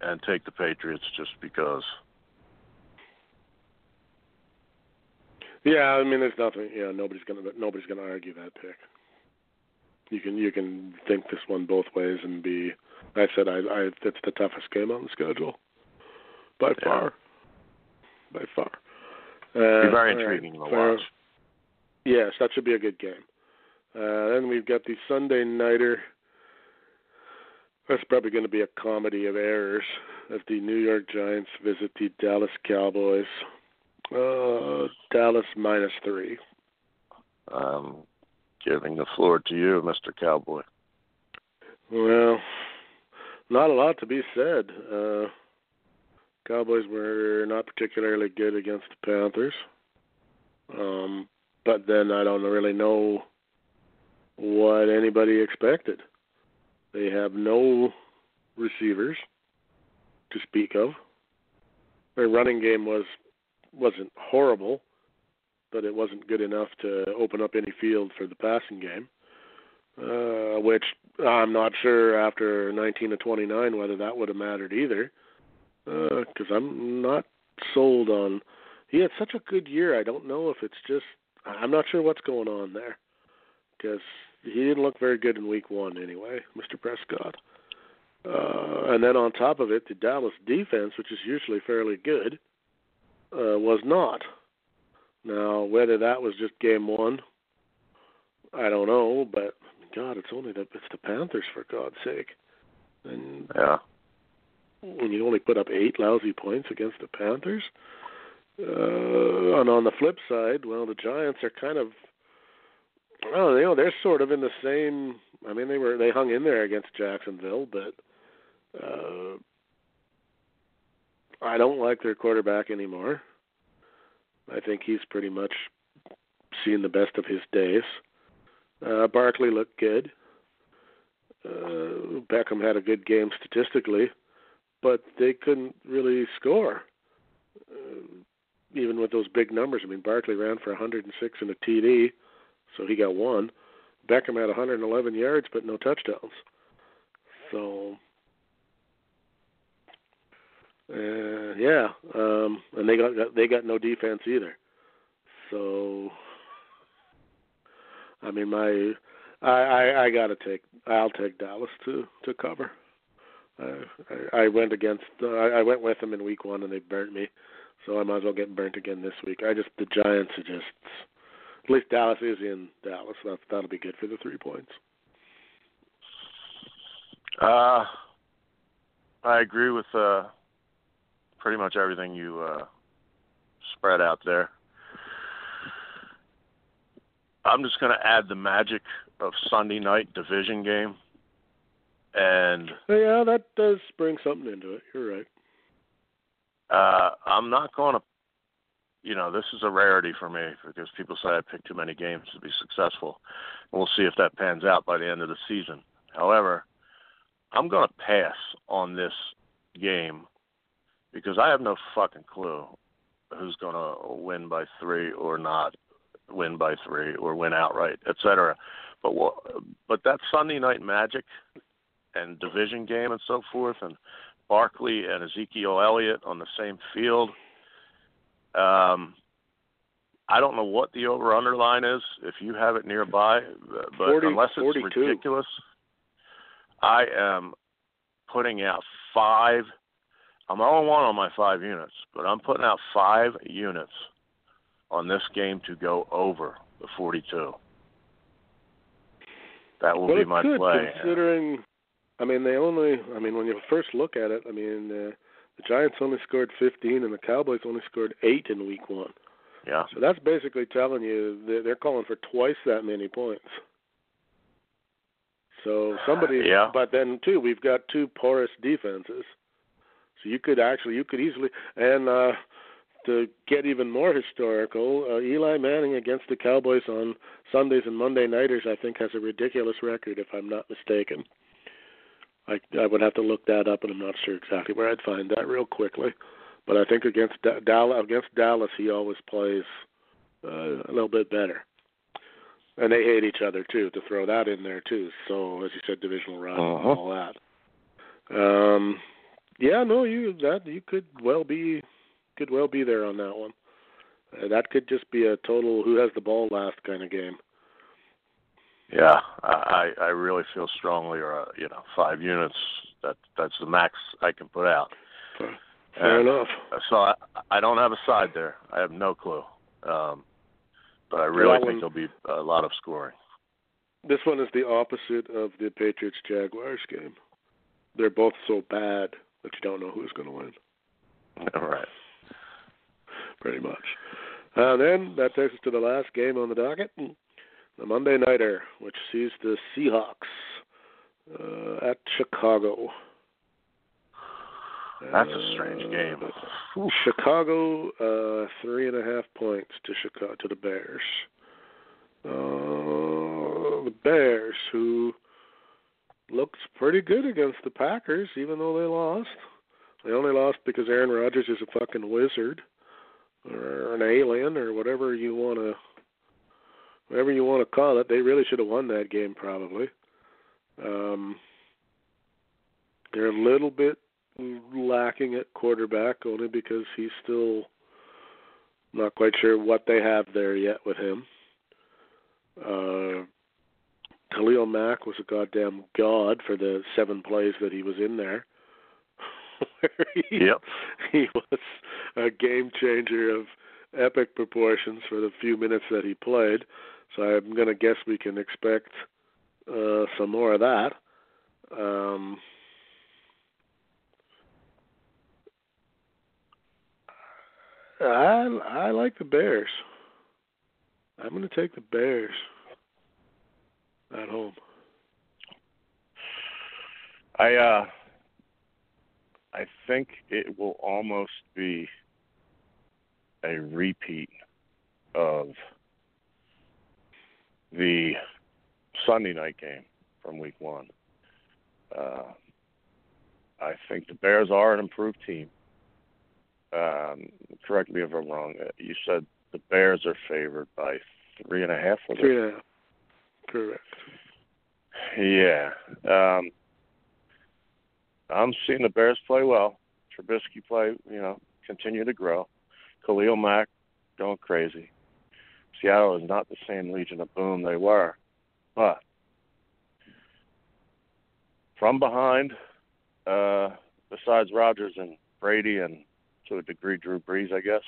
and take the Patriots just because. Yeah, I mean, there's nothing. Yeah, nobody's gonna nobody's gonna argue that pick. You can you can think this one both ways and be. I said I I it's the toughest game on the schedule, by Yeah. far. By far. Be Uh, very all right, intriguing to watch. Yes, that should be a good game. Uh, then we've got the Sunday nighter. That's probably going to be a comedy of errors as the New York Giants visit the Dallas Cowboys. Uh, Dallas minus three. Um, giving the floor to you, Mr. Cowboy. Well, not a lot to be said. Uh, Cowboys were not particularly good against the Panthers. Um, but then I don't really know what anybody expected. They have no receivers to speak of. Their running game was wasn't horrible, but it wasn't good enough to open up any field for the passing game. Uh, which I'm not sure after 19 to 29 whether that would have mattered either, because I'm not sold on. He had such a good year. I don't know if it's just. I'm not sure what's going on there, because he didn't look very good in Week One anyway, Mr. Prescott. Uh, and then on top of it, the Dallas defense, which is usually fairly good, uh, was not. Now, whether that was just game one, I don't know. But God, it's only the it's the Panthers for God's sake, and Yeah. When you only put up eight lousy points against the Panthers. Uh, and on the flip side, well, the Giants are kind of, oh, you know, they're sort of in the same. I mean, they were they hung in there against Jacksonville, but uh, I don't like their quarterback anymore. I think he's pretty much seen the best of his days. Uh, Barkley looked good. Uh, Beckham had a good game statistically, but they couldn't really score, uh, even with those big numbers. I mean, Barkley ran for 106 and a TD, so he got one. Beckham had 111 yards, but no touchdowns. So, uh, yeah, um, and they got they got no defense either. So, I mean, my I I, I got to take I'll take Dallas to to cover. I, I went against uh, I, I went with them in week one and they burnt me, so I might as well get burnt again this week. I just the Giants are just at least Dallas is in Dallas. That that'll be good for the three points. Uh, I agree with uh, pretty much everything you uh, spread out there. I'm just going to add the magic of Sunday night division game, and Yeah, that does bring something into it. You're right. uh, I'm not going to. You know, this is a rarity for me because people say I pick too many games to be successful. We'll see if that pans out by the end of the season. However, I'm going to pass on this game because I have no fucking clue who's going to win by three or not win by three or win outright, et cetera. But but that Sunday night magic and division game and so forth, and Barkley and Ezekiel Elliott on the same field. Um, I don't know what the over under line is if you have it nearby, but 40 unless it's 42. ridiculous, I am putting out five. I'm 0 1 on my five units, but I'm putting out five units on this game to go over the 42. That will well, be my play. considering. I mean, they only. I mean, when you first look at it, I mean, uh, the Giants only scored 15, and the Cowboys only scored eight in Week One. Yeah. So that's basically telling you they're, they're calling for twice that many points. So somebody, Yeah. but then too, we've got two porous defenses. So you could actually, you could easily, and uh to get even more historical, uh, Eli Manning against the Cowboys on Sundays and Monday nighters, I think, has a ridiculous record, if I'm not mistaken. I I would have to look that up, and I'm not sure exactly where I'd find that real quickly. But I think against Da- Dallas, against Dallas, he always plays uh, a little bit better. And they hate each other too. To throw that in there too. So as you said, divisional rival Uh-huh. and all that. Um, yeah, no, you that you could well be could well be there on that one. Uh, that could just be a total who has the ball last kind of game. Yeah, I I really feel strongly, or uh, you know, five units. That that's the max I can put out. Fair And enough. So I I don't have a side there. I have no clue. Um, but I really That think one- there'll be a lot of scoring. This one is the opposite of the Patriots Jaguars game. They're both so bad that you don't know who's going to win. All right. pretty much. Uh, then that takes us to the last game on the docket, the Monday Nighter, which sees the Seahawks uh, at Chicago. That's a strange Uh, game. Chicago, uh, three and a half points to Chicago to the Bears. Uh, the Bears, who looked pretty good against the Packers, even though they lost. They only lost because Aaron Rodgers is a fucking wizard, or an alien, or whatever you want to, whatever you want to call it. They really should have won that game, probably. Um, they're a little bit lacking at quarterback only because he's still not quite sure what they have there yet with him. Uh, Khalil Mack was a goddamn god for the seven plays that he was in there. He, Yep. he was a game changer of epic proportions for the few minutes that he played. So I'm going to guess we can expect uh, some more of that. Um, I I like the Bears. I'm going to take the Bears at home. I uh I think it will almost be a repeat of the Sunday night game from week one. Uh, I think the Bears are an improved team. Um, correct me if I'm wrong. Uh, you said the Bears are favored by three and a half. Three and a half. Correct. Yeah. Um, I'm seeing the Bears play well. Trubisky play, you know, continue to grow. Khalil Mack going crazy. Seattle is not the same Legion of Boom they were, but from behind, uh, besides Rodgers and Brady and to a degree Drew Brees, I guess.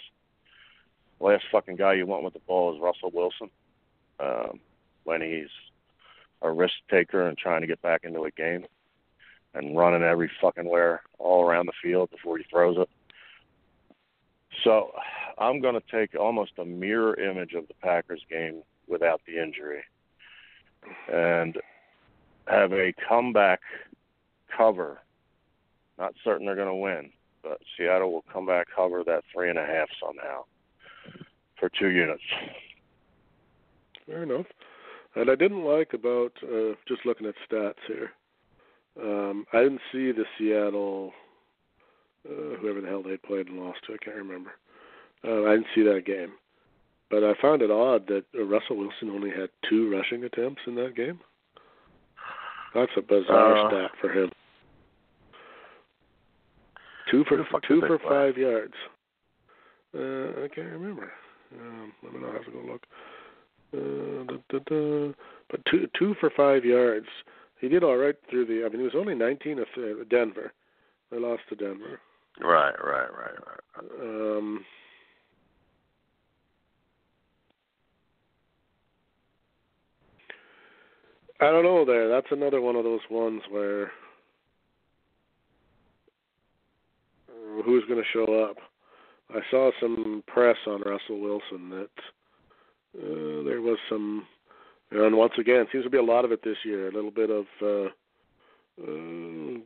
Last fucking guy you want with the ball is Russell Wilson. Um, when he's a risk taker and trying to get back into a game and running every fucking where all around the field before he throws it. So I'm going to take almost a mirror image of the Packers game without the injury and have a comeback cover. Not certain they're going to win, but Seattle will come back cover that three and a half somehow for two units. Fair enough. And I didn't like about uh, just looking at stats here. Um, I didn't see the Seattle, uh, whoever the hell they played and lost to. I can't remember. Uh, I didn't see that game, but I found it odd that Russell Wilson only had two rushing attempts in that game. That's a bizarre Uh, stat for him. Two for Who the fuck two for play? five yards. Uh, I can't remember. Um, let me know. I have to go look. Uh, da, da, da. But two two for five yards. He did all right through the. I mean, he was only 19 of uh, Denver. They lost to Denver. Right, right, right, right. Um, I don't know. There, that's another one of those ones where uh, who's going to show up? I saw some press on Russell Wilson that uh, there was some, and once again, seems to be a lot of it this year. A little bit of uh, uh,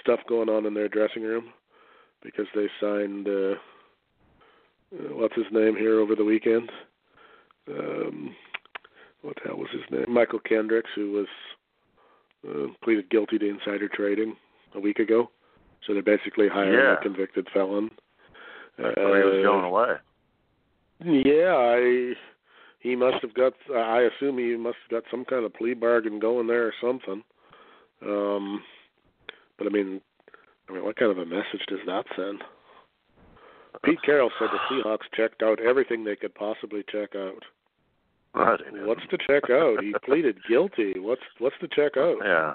stuff going on in their dressing room because they signed uh, uh, what's his name here over the weekend. Um, what the hell was his name? Mychal Kendricks, who was uh, pleaded guilty to insider trading a week ago. So they're basically hiring Yeah. a convicted felon. I thought he was Uh, going away. yeah, I he must have got I assume he must have got some kind of plea bargain going there or something. Um but I mean I mean what kind of a message does that send? Pete Carroll said the Seahawks checked out everything they could possibly check out. Right. What's to check out? He pleaded guilty. What's what's to check out? Yeah.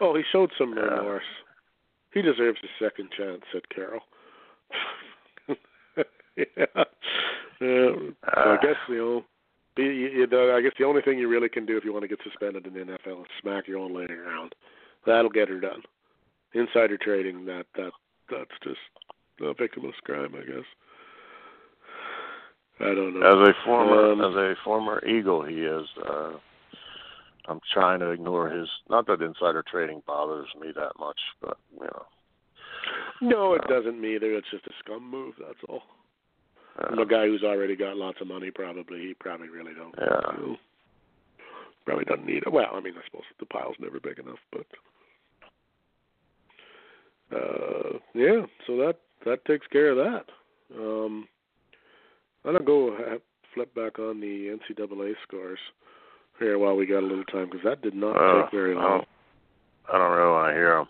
Oh, he showed some Yeah. remorse. He deserves a second chance, said Carroll. yeah. Uh, I guess you know, you, you know, I guess the only thing you really can do if you want to get suspended in the NFL is smack your own lady around. That'll get her done. Insider trading that that that's just a victimless crime, I guess. I don't know. As a former Um, as a former Eagle, he is. Uh, I'm trying to ignore his. Not that insider trading bothers me that much, but you know. no, it doesn't me either. It's just a scum move. That's all. From a Uh, guy who's already got lots of money, probably he probably really don't. Yeah. know, probably doesn't need it. Well, I mean, I suppose the pile's never big enough, but uh, yeah. So that that takes care of that. Um, I'm gonna go flip back on the NCAA scores here while we got a little time because that did not uh, take very I long. don't, I don't really want to hear them.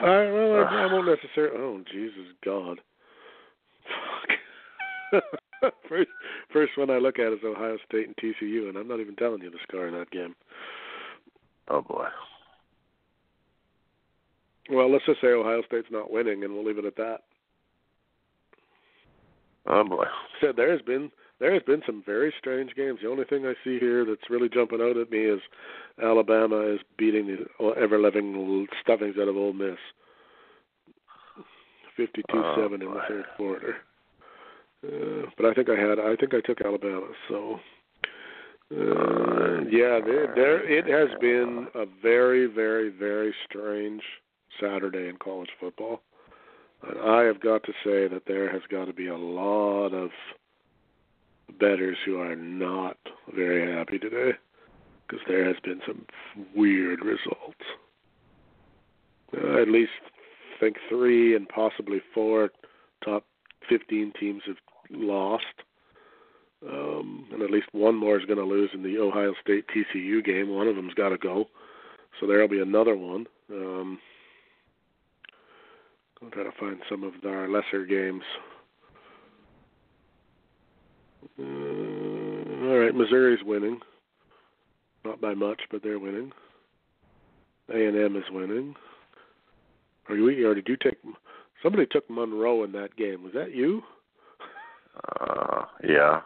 I, well, I, I won't necessarily. Oh, Jesus God! Fuck. first, first one I look at is Ohio State and TCU, and I'm not even telling you the score in that game. Oh boy. Well, let's just say Ohio State's not winning, and we'll leave it at that. Oh boy. Said there has been there has been some very strange games. The only thing I see here that's really jumping out at me is Alabama is beating the ever living stuffings out of Ole Miss. Fifty-two-seven Oh, in the third quarter. Uh, but I think I had I think I took Alabama. So uh, yeah, there, there it has been a very very very strange Saturday in college football. And I have got to say that there has got to be a lot of bettors who are not very happy today because there has been some weird results. Uh, at least I think three and possibly four top 15 teams have lost. Um, and at least one more is going to lose in the Ohio State TCU game. One of them's got to go. So there'll be another one. Um, I'll try to find some of our lesser games. Uh, all right, Missouri's winning. Not by much, but they're winning. A and M is winning. Are you, or did you take? Somebody took Monroe in that game. Was that you? Uh, yeah.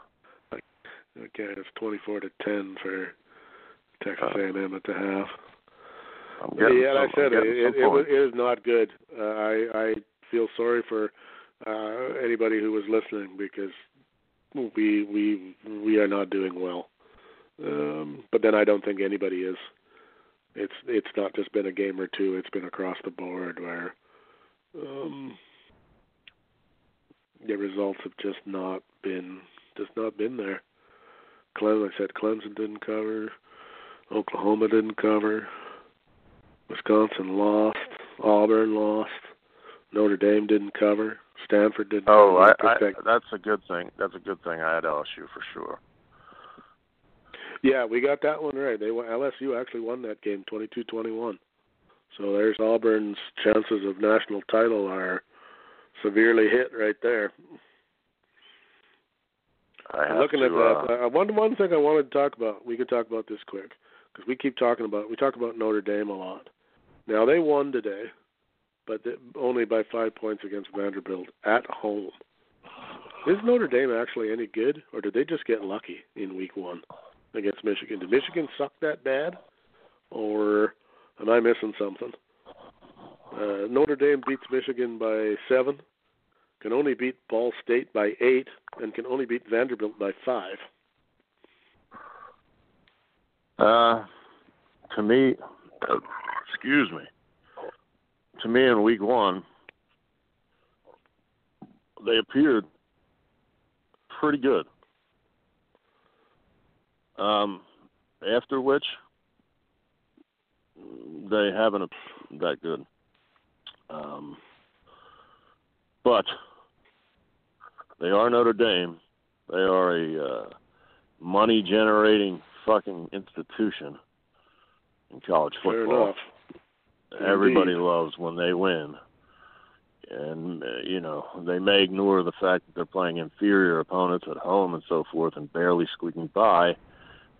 Okay, it's twenty-four to ten for Texas Uh, A&M at the half. Yeah, like I said it, it, it, was, it is not good. Uh, I I feel sorry for uh, anybody who was listening because we we we are not doing well. Um, but then I don't think anybody is. It's it's not just been a game or two. It's been across the board where um, the results have just not been just not been there. Clem, I said Clemson didn't cover. Oklahoma didn't cover. Wisconsin lost. Auburn lost. Notre Dame didn't cover. Stanford didn't. Oh, I. I, that's a good thing. That's a good thing. I had LSU for sure. Yeah, we got that one right. They won, LSU actually won that game, twenty-two-twenty-one. So there's Auburn's chances of national title are severely hit right there. I have Looking to, at uh, that, uh, one one thing I wanted to talk about. We could talk about this quick because we keep talking about we talk about Notre Dame a lot. Now they won today, but only by five points against Vanderbilt at home. Is Notre Dame actually any good, or did they just get lucky in Week One against Michigan? Did Michigan suck that bad, or am I missing something? Uh, Notre Dame beats Michigan by seven, can only beat Ball State by eight, and can only beat Vanderbilt by five. Uh, to me, excuse me. To me, in week one, they appeared pretty good. Um, after which, they haven't that good. Um, but they are Notre Dame. They are a uh, money generating fucking institution in college football. Everybody Indeed. loves when they win. And, uh, you know, they may ignore the fact that they're playing inferior opponents at home and so forth and barely squeaking by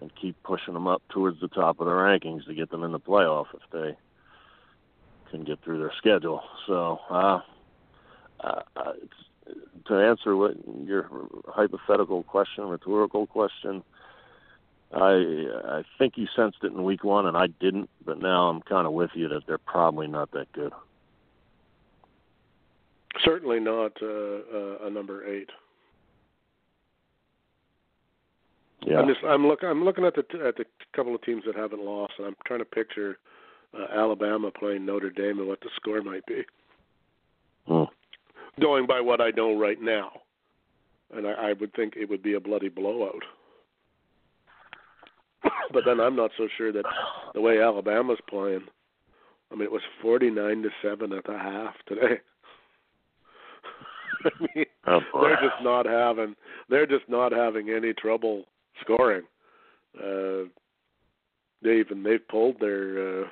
and keep pushing them up towards the top of the rankings to get them in the playoff if they can get through their schedule. So, uh, uh, uh, it's, to answer what your hypothetical question, rhetorical question, I I think you sensed it in week one, and I didn't. But now I'm kind of with you that they're probably not that good. Certainly not uh, uh, a number eight. Yeah, I'm just I'm look I'm looking at the t- at the couple of teams that haven't lost, and I'm trying to picture uh, Alabama playing Notre Dame and what the score might be. Hmm. Going by what I know right now, and I, I would think it would be a bloody blowout. But then I'm not so sure that the way Alabama's playing. I mean, it was 49 to seven at the half today. I mean, Oh, they're just not having they're just not having any trouble scoring. Uh, they even they've pulled their uh,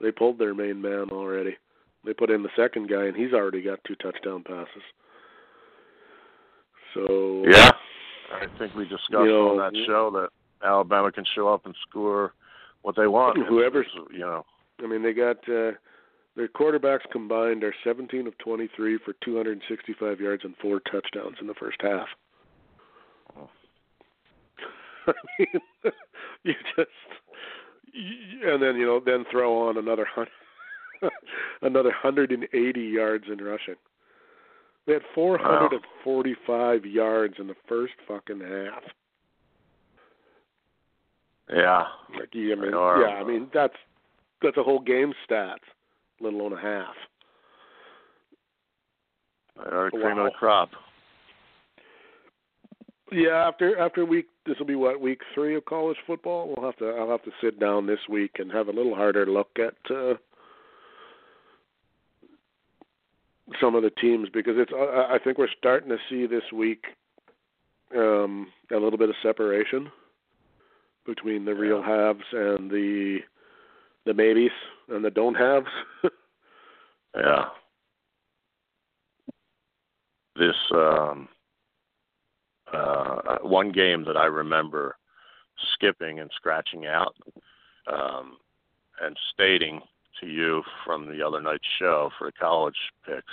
they pulled their main man already. They put in the second guy and he's already got two touchdown passes. So yeah. I think we discussed You know, on that show that Alabama can show up and score what they want. Whoever's- you know, I mean they got uh, Their quarterbacks combined are 17 of 23 for 265 yards and four touchdowns in the first half. Oh. I mean, you just and then you know then throw on another hun- another 180 yards in rushing. They had 445 yards in the first fucking half. Yeah. I mean, yeah, I mean that's that's a whole game stats, let alone a half. They are cream of Wow. the crop. Yeah, after after week this will be what week three of college football. We'll have to I'll have to sit down this week and have a little harder look at uh, some of the teams because it's I I think we're starting to see this week um, a little bit of separation between the real haves and the the maybes and the don't haves. Yeah. This um uh one game that I remember skipping and scratching out um and stating to you from the other night's show for the college picks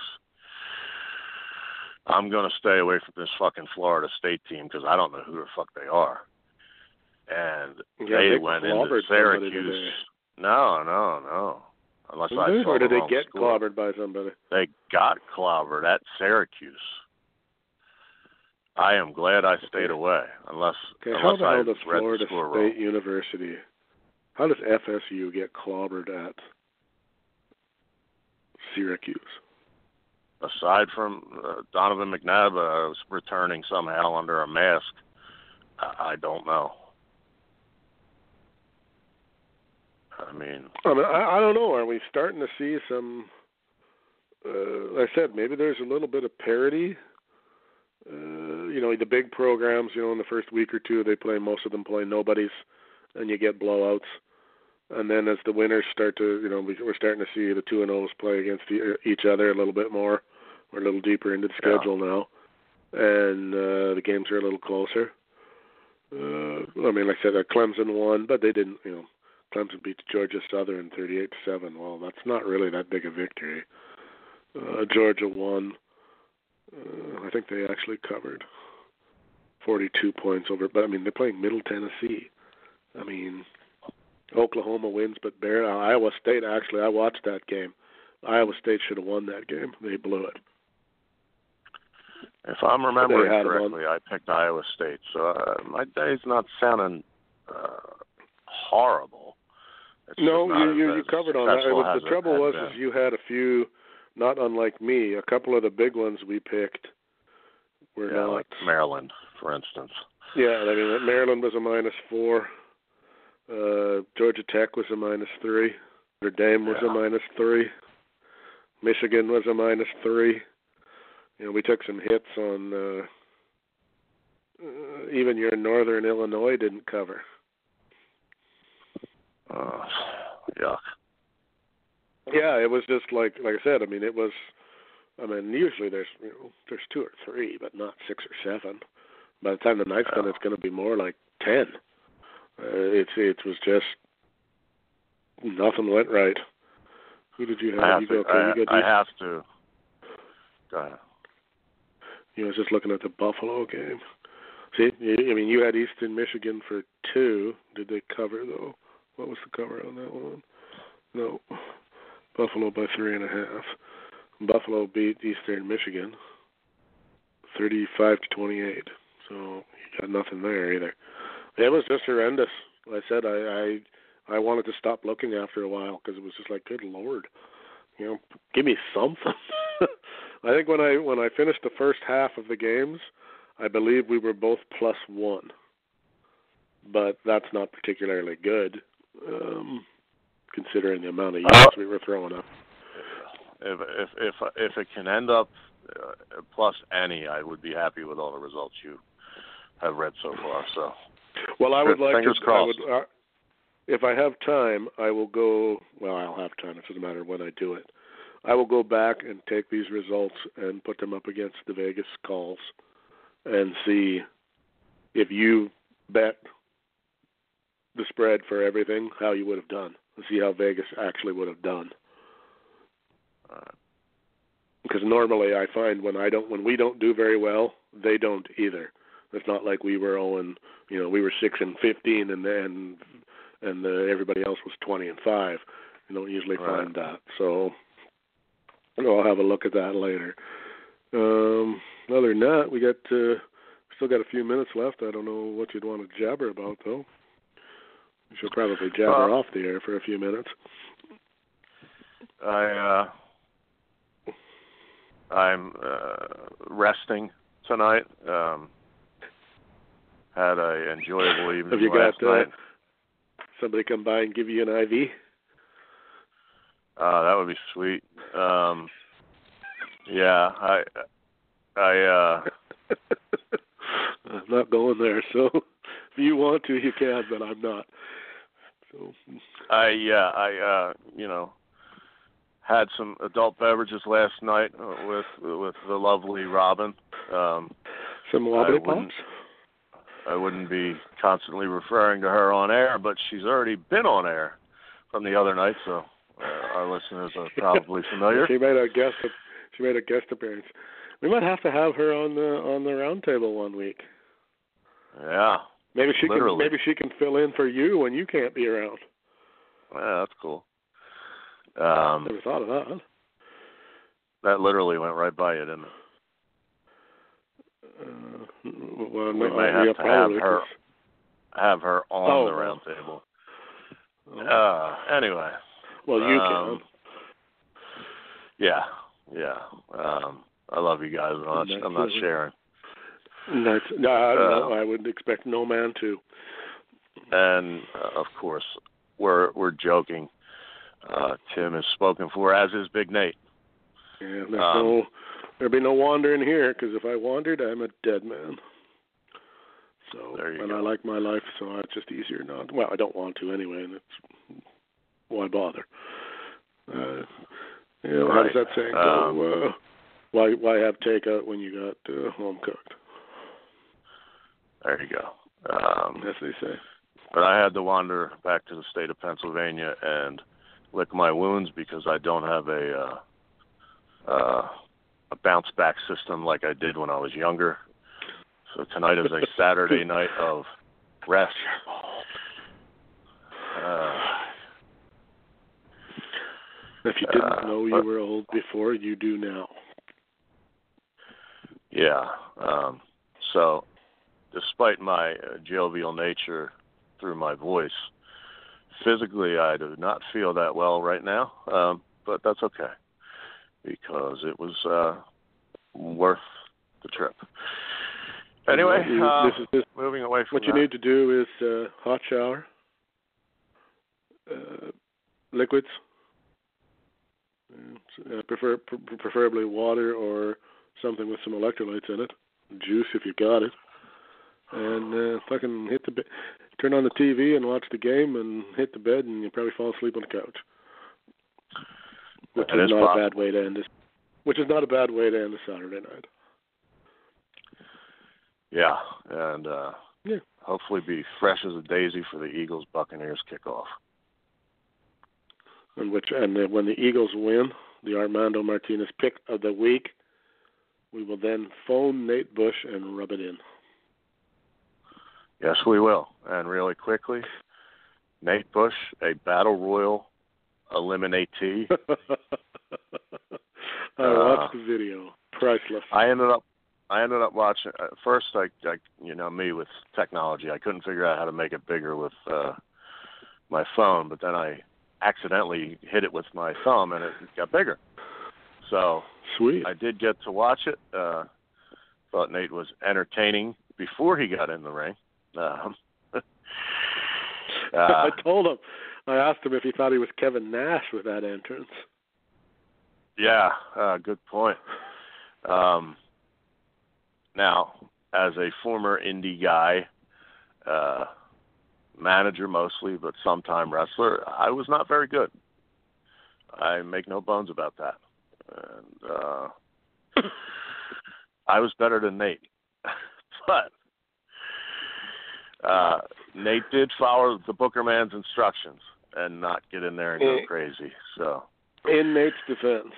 I'm going to stay away from this fucking Florida State team because I don't know who the fuck they are. And Yeah, they they went into Syracuse. No, no, no. Unless I Did saw or did the they get score. clobbered by somebody? They got clobbered at Syracuse. I am glad I stayed away, unless Okay, how unless the I hell does Florida the State wrong. University? How does FSU get clobbered at Syracuse? Aside from uh, Donovan McNabb uh, was returning somehow under a mask, I, I don't know. I mean, I I, don't know. Are we starting to see some? Uh, like I said maybe there's a little bit of parity. Uh, you know, the big programs. You know, in the first week or two, they play most of them play nobodies, and you get blowouts. And then as the winners start to, you know, we- we're starting to see the two and O's play against each other a little bit more. We're a little deeper into the Yeah. schedule now, and uh, the games are a little closer. Uh, I mean, like I said, uh, Clemson won, but they didn't. You know, Clemson beat Georgia Southern 38 to seven. Well, that's not really that big a victory. Uh, Georgia won. Uh, I think they actually covered 42 points over. But I mean, they're playing Middle Tennessee. I mean, Oklahoma wins, but bare Iowa State. Actually, I watched that game. Iowa State should have won that game. They blew it. if I'm remembering one. correctly, I picked Iowa State, so uh, my day's not sounding uh, horrible. It's No, you you, you covered on that. Was, the trouble was been. is you had a few, not unlike me. A couple of the big ones we picked were yeah, not. like Maryland, for instance. Yeah, I mean Maryland was a minus four. Uh, Georgia Tech was a minus three. Notre Dame was Yeah. a minus three. Michigan was a minus three. You know, we took some hits on. Uh, uh, even your Northern Illinois didn't cover. Uh, yuck. Yeah, it was just like like I said. I mean, it was. I mean, usually there's you know there's two or three, but not six or seven. By the time the night's done, it's going to be more like ten. Uh, it's it was just nothing went right. Who did you have? I have you to. go. Okay, I, you go. I have to. Go ahead. You know, I was just looking at the Buffalo game. See, I mean, you had Eastern Michigan for two. Did they cover though? What was the cover on that one? No, Buffalo by three and a half. Buffalo beat Eastern Michigan, thirty-five to twenty-eight. So you got nothing there either. It was just horrendous. Like I said I I I wanted to stop looking after a while because it was just like, good lord, you know, give me something. I think when I when I finished the first half of the games, I believe we were both plus one, but that's not particularly good, um, considering the amount of yards we were throwing up. If if if if it can end up uh, plus any, I would be happy with all the results you have read so far. So Well, I would like Fingers to. crossed. I would, uh, if I have time, I will go. Well, I'll have time. It doesn't matter when I do it. I will go back and take these results and put them up against the Vegas calls, and see if you bet the spread for everything, how you would have done. And see how Vegas actually would have done. Because normally I find when I don't when we don't do very well, they don't either. It's not like we were owing, you know, we were six and fifteen, and then and uh, everybody else was twenty and five. You don't usually Right. find that. So I'll have a look at that later. Um, other than that, we got uh, still got a few minutes left. I don't know what you'd want to jabber about though. Should probably jabber Well- off the air for a few minutes. I uh I'm uh resting tonight. Um had a enjoyable evening Have you last got uh, night. somebody come by and give you an IV? Uh that would be sweet. Um yeah, I I uh I'm not going there, so if you want to, you can, but I'm not. So I yeah, I uh you know had some adult beverages last night uh, with with the lovely Robin. Um some wobbly wouldn't- pops. I wouldn't be constantly referring to her on air, but she's already been on air from the other night, so uh, our listeners are probably familiar. She made a guest. She made a guest appearance. We might have to have her on the on the roundtable one week. Yeah, Maybe she Literally. can. Maybe she can fill in for you when you can't be around. yeah, that's cool. Um, Never thought of that. that literally went right by you, didn't it? Uh, well, We no, may have to have her 'cause- Have her on Oh, the well. round table. oh, Uh, anyway, well, you um, yeah, yeah. Um, I love you guys. I'm not, I'm not sharing. That's, no, I, no, uh, I would expect no man to. and uh, of course we're we're joking. Uh, Tim is spoken for, as is Big Nate. Yeah, there's Um, no. There'd be no wandering here because if I wandered, I'm a dead man. So, There you and go. I like my life, so it's just easier not. Well, I don't want to anyway, and it's why bother. Uh, you know, how does that saying Um, go? Uh, why why have takeout when you got uh, home cooked? There you go. Um, As they say. but I had to wander back to the state of Pennsylvania and lick my wounds because I don't have a uh, uh, a bounce back system like I did when I was younger. So tonight is a Saturday night of rest. Uh, If you didn't uh, know you were old before, you do now. Yeah. Um, so, despite my uh, jovial nature through my voice, physically I do not feel that well right now. Um, but that's okay because it was uh, worth the trip. Anyway, You- uh, this is this, moving away from what you that. need to do is uh, hot shower, uh, liquids, uh, prefer pre- preferably water or something with some electrolytes in it, juice if you got it, and uh, fucking hit the be- turn on the TV and watch the game and hit the bed and you probably fall asleep on the couch. Which That is is not a bad way to end this. Which is not a bad way to end a Saturday night. Yeah, and uh, Yeah. hopefully be fresh as a daisy for the Eagles Buccaneers kickoff. and which and then when the Eagles win the Armando Martinez pick of the week, we will then phone Nate Bush and rub it in. Yes, we will. And really quickly, Nate Bush, a battle royal eliminatee. I Uh, watched the video. Priceless. I ended up, I ended up watching. At first, I, I, you know, me with technology, I couldn't figure out how to make it bigger with uh, my phone. But then I accidentally hit it with my thumb, and it got bigger. So Sweet. I did get to watch it. Uh, thought Nate was entertaining before he got in the ring. Um, I uh, told him. I asked him if he thought he was Kevin Nash with that entrance. Yeah, uh, good point. Um, now, as a former indie guy, uh, manager mostly, but sometime wrestler, I was not very good. I make no bones about that. And uh, I was better than Nate, but uh, Nate did follow the Booker man's instructions and not get in there and go Eh. crazy. So. In Nate's defense,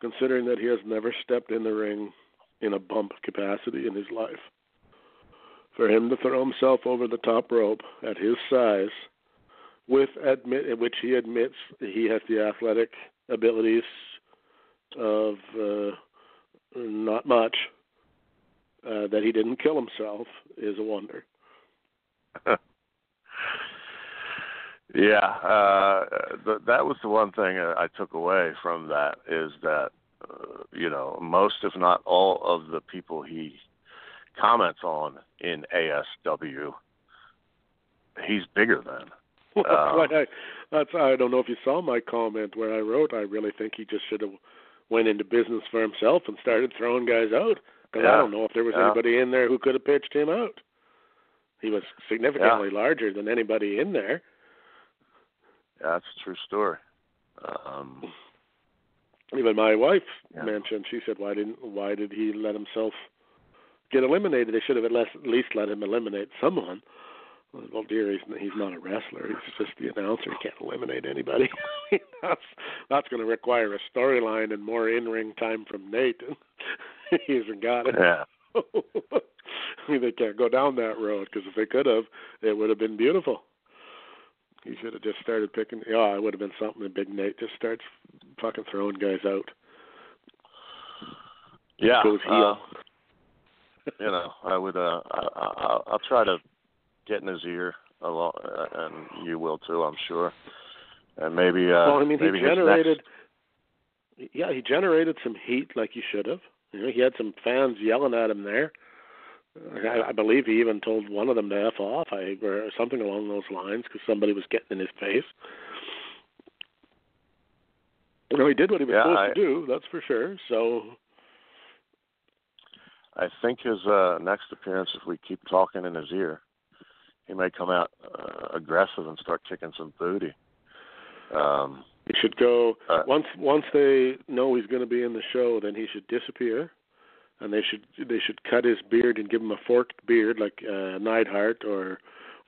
considering that he has never stepped in the ring in a bump capacity in his life. For him to throw himself over the top rope at his size, with admit which he admits he has the athletic abilities of uh, not much, uh, that he didn't kill himself is a wonder. yeah, uh, th- that was the one thing I took away from that is that uh, you know most, if not all, of the people he comments on in ASW, he's bigger than. Well, uh, I, that's I don't know if you saw my comment where I wrote I really think he just should have went into business for himself and started throwing guys out because yeah, I don't know if there was yeah. anybody in there who could have pitched him out. He was significantly yeah. larger than anybody in there. Yeah, that's a true story. Um, Even my wife yeah. mentioned. She said, "Why didn't? Why did he let himself get eliminated? They should have at least, at least let him eliminate someone." Well, dear, he's he's not a wrestler. He's just the announcer. He can't eliminate anybody. that's that's going to require a storyline and more in-ring time from Nate. he hasn't got it. Yeah. They can't go down that road because if they could have, it would have been beautiful. He should have just started picking. Yeah, it would have been something. And Big Nate just starts fucking throwing guys out. Yeah. Goes heel. Uh, you know, I would. uh I, I, I'll try to get in his ear a lot, uh, and you will too, I'm sure. And maybe. uh well, I mean, he generated. Next... Yeah, he generated some heat like he should have. You know, he had some fans yelling at him there. I, I believe he even told one of them to f off, I or something along those lines, because somebody was getting in his face. You know, he did what he was Yeah, supposed I- to do. That's for sure. So I think his uh next appearance, if we keep talking in his ear, he may come out uh, aggressive and start kicking some booty. Um, he should go Uh, once once they know he's going to be in the show. Then he should disappear, and they should they should cut his beard and give him a forked beard like uh, Neidhart, or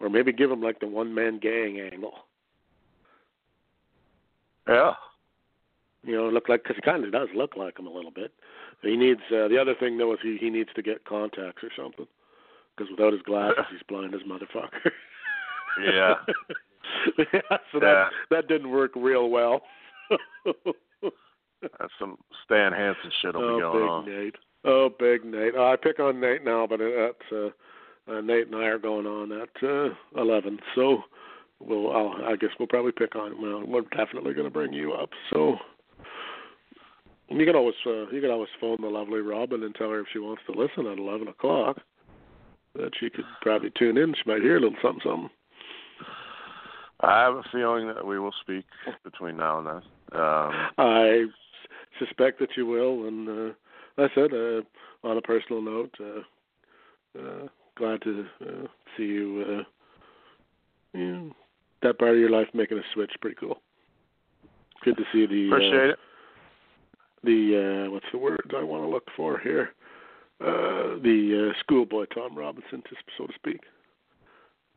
or maybe give him like the one man gang angle. yeah. You know, look like because he kind of does look like him a little bit. He needs uh, the other thing though is he he needs to get contacts or something because without his glasses he's blind as motherfucker. Yeah. yeah, so Yeah. that that didn't work real well. That's some Stan Hansen shit will oh, be going big on. Nate. Oh, big Nate. I pick on Nate now, but that's uh, uh, Nate and I are going on at uh, eleven. So we'll. I'll, I guess we'll probably pick on. Well, we're definitely going to bring you up. So you can always uh, you can always phone the lovely Robin and tell her if she wants to listen at eleven o'clock. That she could probably tune in. She might hear a little something something. I have a feeling that we will speak between now and then. Um, I suspect that you will, and uh, like I said, uh, on a personal note, uh, uh, glad to uh, see you. Uh, you know, that part of your life making a switch, pretty cool. Good to see the appreciate uh, it. the uh, what's the word I want to look for here? Uh, the uh, schoolboy Tom Robinson, to, so to speak.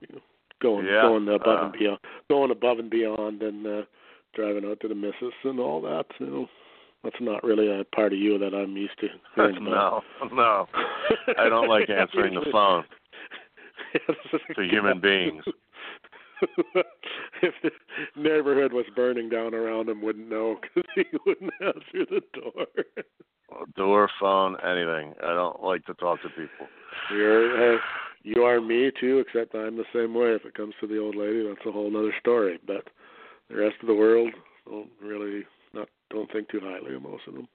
You know, going Yeah, going above uh, and beyond, going above and beyond, and uh, driving out to the missus and all that. You know, that's not really a part of you that I'm used to hearing about. no, no. I don't like answering the phone to human beings. if the neighborhood was burning down around him, wouldn't know because he wouldn't answer the door. Door, phone, anything. I don't like to talk to people. You're, uh, you are me too, except I'm the same way. If it comes to the old lady, that's a whole other story. But the rest of the world don't really don't think too highly of most of them.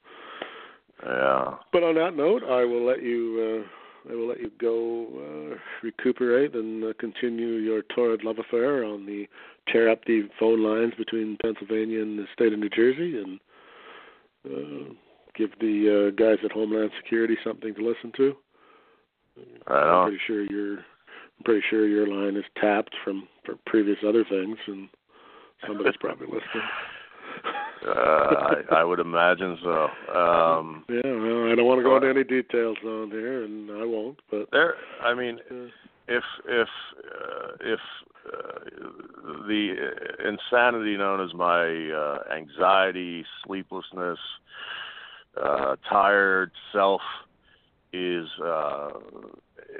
Yeah. But on that note, I will let you. Uh, I will let you go uh, recuperate and uh, continue your torrid love affair on the tear up the phone lines between Pennsylvania and the state of New Jersey, and uh, give the uh, guys at Homeland Security something to listen to. Right I'm pretty sure your I'm pretty sure your line is tapped from from previous other things, and somebody's probably listening. Uh, I, I would imagine so. Um, Yeah, well, I don't want to go into any details on here, and I won't. But there. I mean, if if uh, if uh, the insanity known as my uh, anxiety, sleeplessness, uh, tired self is uh,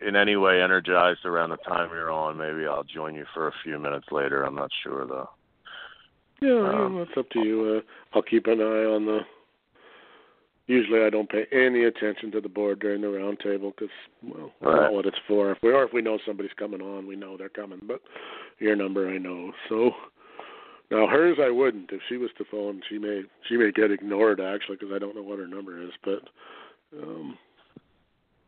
in any way energized around the time you're on, maybe I'll join you for a few minutes later. I'm not sure though. Yeah, Um, yeah, that's up to you. Uh, I'll keep an eye on the. Usually, I don't pay any attention to the board during the round table because, well, I know what it's for. If we or if we know somebody's coming on, we know they're coming. But your number, I know. So now hers, I wouldn't. If she was to phone, she may she may get ignored actually because I don't know what her number is. But um,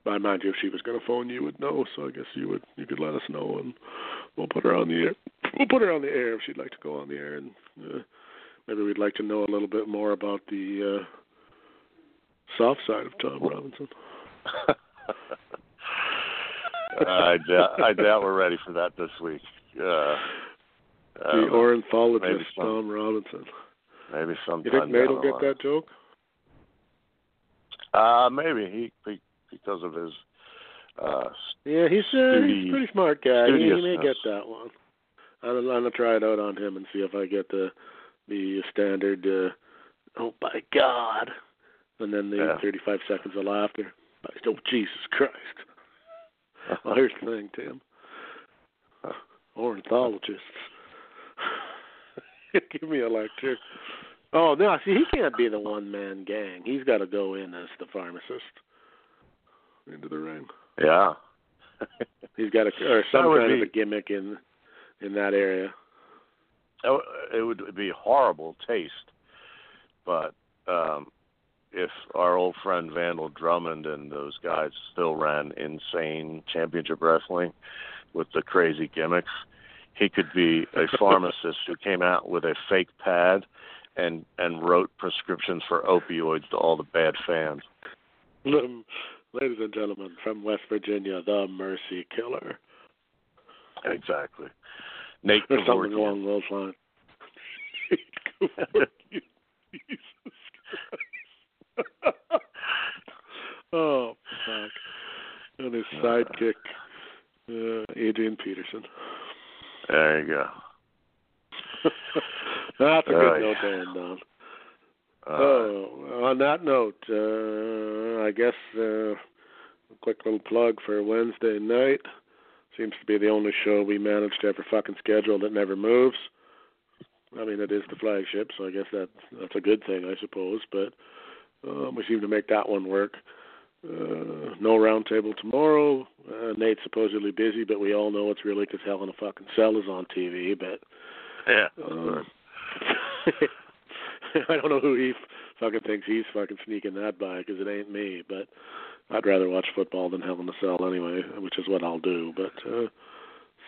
I mind you, if she was going to phone, you would know. So I guess you would you could let us know and we'll put her on the air. We'll put her on the air if she'd like to go on the air and. Uh, maybe we'd like to know a little bit more about the uh, soft side of Tom Robinson. I doubt I doubt we're ready for that this week. Uh, the ornithologist some- Tom Robinson. maybe You sometime. think Nate will get that joke? Uh, maybe he because of his uh, Yeah, he's uh, he's a pretty smart guy. He, he may get that one. I'm, I'm gonna try it out on him and see if I get the the standard. Uh, oh my God! And then the Yeah. 35 seconds of laughter. Oh Jesus Christ! Well, here's the thing, Tim. Ornithologists. Give me a lecture. Oh no! See, he can't be the one man gang. He's got to go in as the pharmacist into the ring. Yeah. He's got a or some kind be- of a gimmick in in that area. It would be horrible taste, but um, if our old friend Vandal Drummond and those guys still ran insane championship wrestling with the crazy gimmicks, he could be a pharmacist who came out with a fake pad and and wrote prescriptions for opioids to all the bad fans. Ladies and gentlemen, from West Virginia, the Mercy Killer, Exactly. Nate or something along those lines. Jesus oh fuck! And his sidekick, uh, Adrian Peterson. There you go. That's a good Right. note to end on. Uh, Oh, on that note, uh, I guess uh, a quick little plug for Wednesday night. Seems to be the only show we managed to ever fucking schedule that never moves. I mean, it is the flagship, so I guess that's that's a good thing, I suppose. But um, we seem to make that one work. Uh, no roundtable tomorrow. Uh, Nate's supposedly busy, but we all know it's really because Hell in a fucking Cell is on TV. But yeah. um, I don't know who he fucking thinks he's fucking sneaking that by because it ain't me. But I'd rather watch football than Hell in a Cell anyway, which is what I'll do. But uh,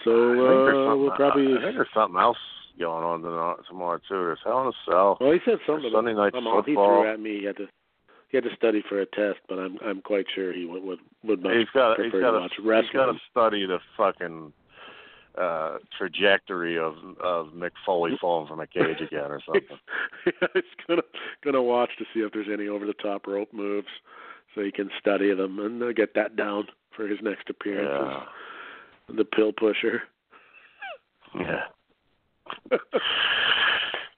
so I think there's uh, we'll probably. I think there's something else going on tomorrow, tomorrow too. There's Hell in a Cell. Well, he said something. about- Sunday night I'm he threw at me. He had to. He had to study for a test, but I'm I'm quite sure he would would, would much He's got prefer he's got to watch he's got to study the fucking uh trajectory of of Mick Foley falling from a cage again or something. He's gonna gonna watch to see if there's any over the top rope moves, so he can study them and uh, get that down for his next appearance. yeah. The pill pusher. Yeah.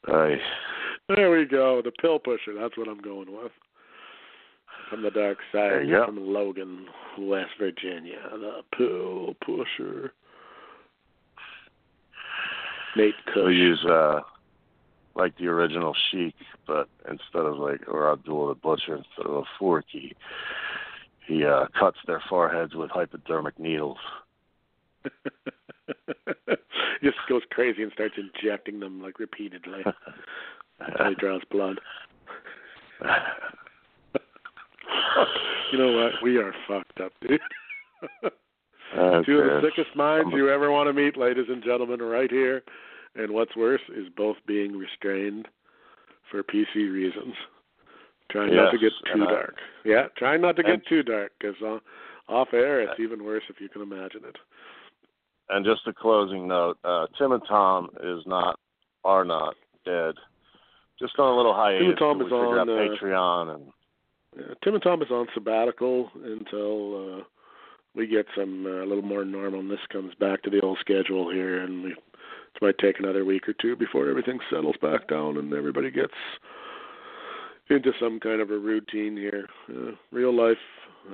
nice. there we go. The pill pusher. That's what I'm going with. From the dark side, from Logan, West Virginia, the pill pusher. Nate Kush. We'll use uh like the original Sheik, but instead of like or Abdul the Butcher instead of a forky, he uh cuts their foreheads with hypodermic needles. just goes crazy and starts injecting them like repeatedly until he draws blood. you know what? We are fucked up, dude. That's Two of the sickest minds you ever want to meet, ladies and gentlemen, right here. And what's worse is both being restrained for PC reasons. Trying not to get too I- dark. Yeah, trying not to get too dark because uh, off air it's even worse if you can imagine it. And just a closing note, uh Tim and Tom is not are not dead. Just on a little hiatus. Tim and Tom is on, uh, Patreon and Yeah, Tim and Tom is on sabbatical until uh, we get some uh, a little more normal. And this comes back to the old schedule here, and we, it might take another week or two before everything settles back down and everybody gets into some kind of a routine here. Uh, real life,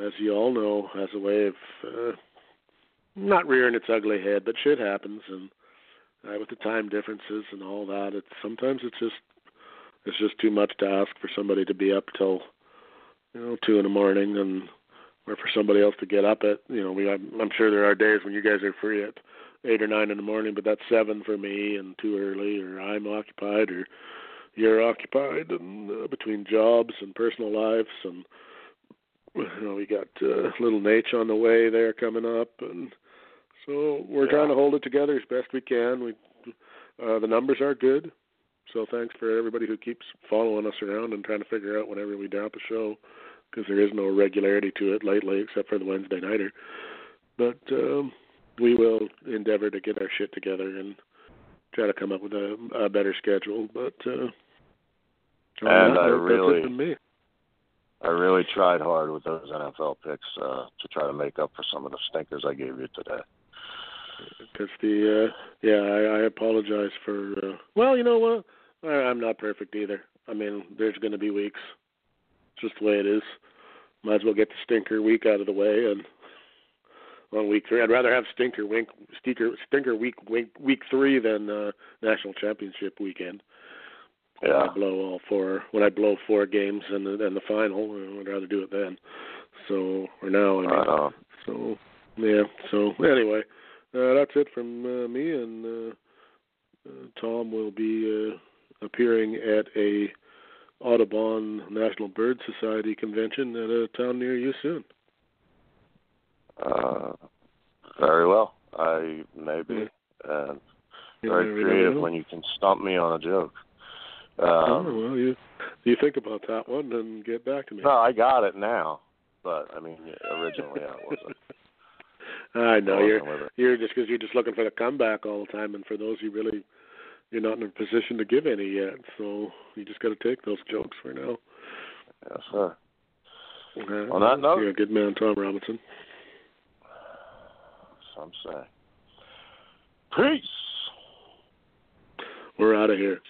as you all know, has a way of uh, not rearing its ugly head, but shit happens, and uh, with the time differences and all that, it's sometimes it's just it's just too much to ask for somebody to be up till you know two in the morning, and or for somebody else to get up at you know we I'm, I'm sure there are days when you guys are free at eight or nine in the morning, but that's seven for me and too early, or I'm occupied, or you're occupied, and uh, between jobs and personal lives, and you know we got uh, little Nate on the way there coming up, and so we're Yeah. trying to hold it together as best we can. We uh, the numbers are good, so thanks for everybody who keeps following us around and trying to figure out whenever we drop a show, because there is no regularity to it lately except for the Wednesday nighter. But um, we will endeavor to get our shit together and try to come up with a, a better schedule. But uh, And I note, really- me. I really tried hard with those NFL picks uh, to try to make up for some of the stinkers I gave you today. because the uh yeah I, I apologize for uh well you know what I, I'm not perfect either. I mean there's going to be weeks. Just the way it is. Might as well get the stinker week out of the way and on week three I'd rather have stinker wink stinker stinker week week week three than uh national championship weekend. When Yeah. I blow all four when I blow four games and the and the final I'd rather do it then. So or now I mean on. so yeah. So anyway, uh, that's it from uh, me, and uh, uh, Tom will be uh, appearing at a Audubon National Bird Society convention at a town near you soon. Uh, very well. I maybe. And You very creative know. when you can stump me on a joke. oh, Um, well, you you think about that one and get back to me. no, I got it now, but I mean, originally I wasn't. I know I you're wasn't with it. you're just because you're just looking for the comeback all the time, and for those who really you're not in a position to give any yet. So you just got to take those jokes for now. Yes, sir. Uh, On that note- you're a good man, Tom Robinson. Some say. Peace. We're out of here.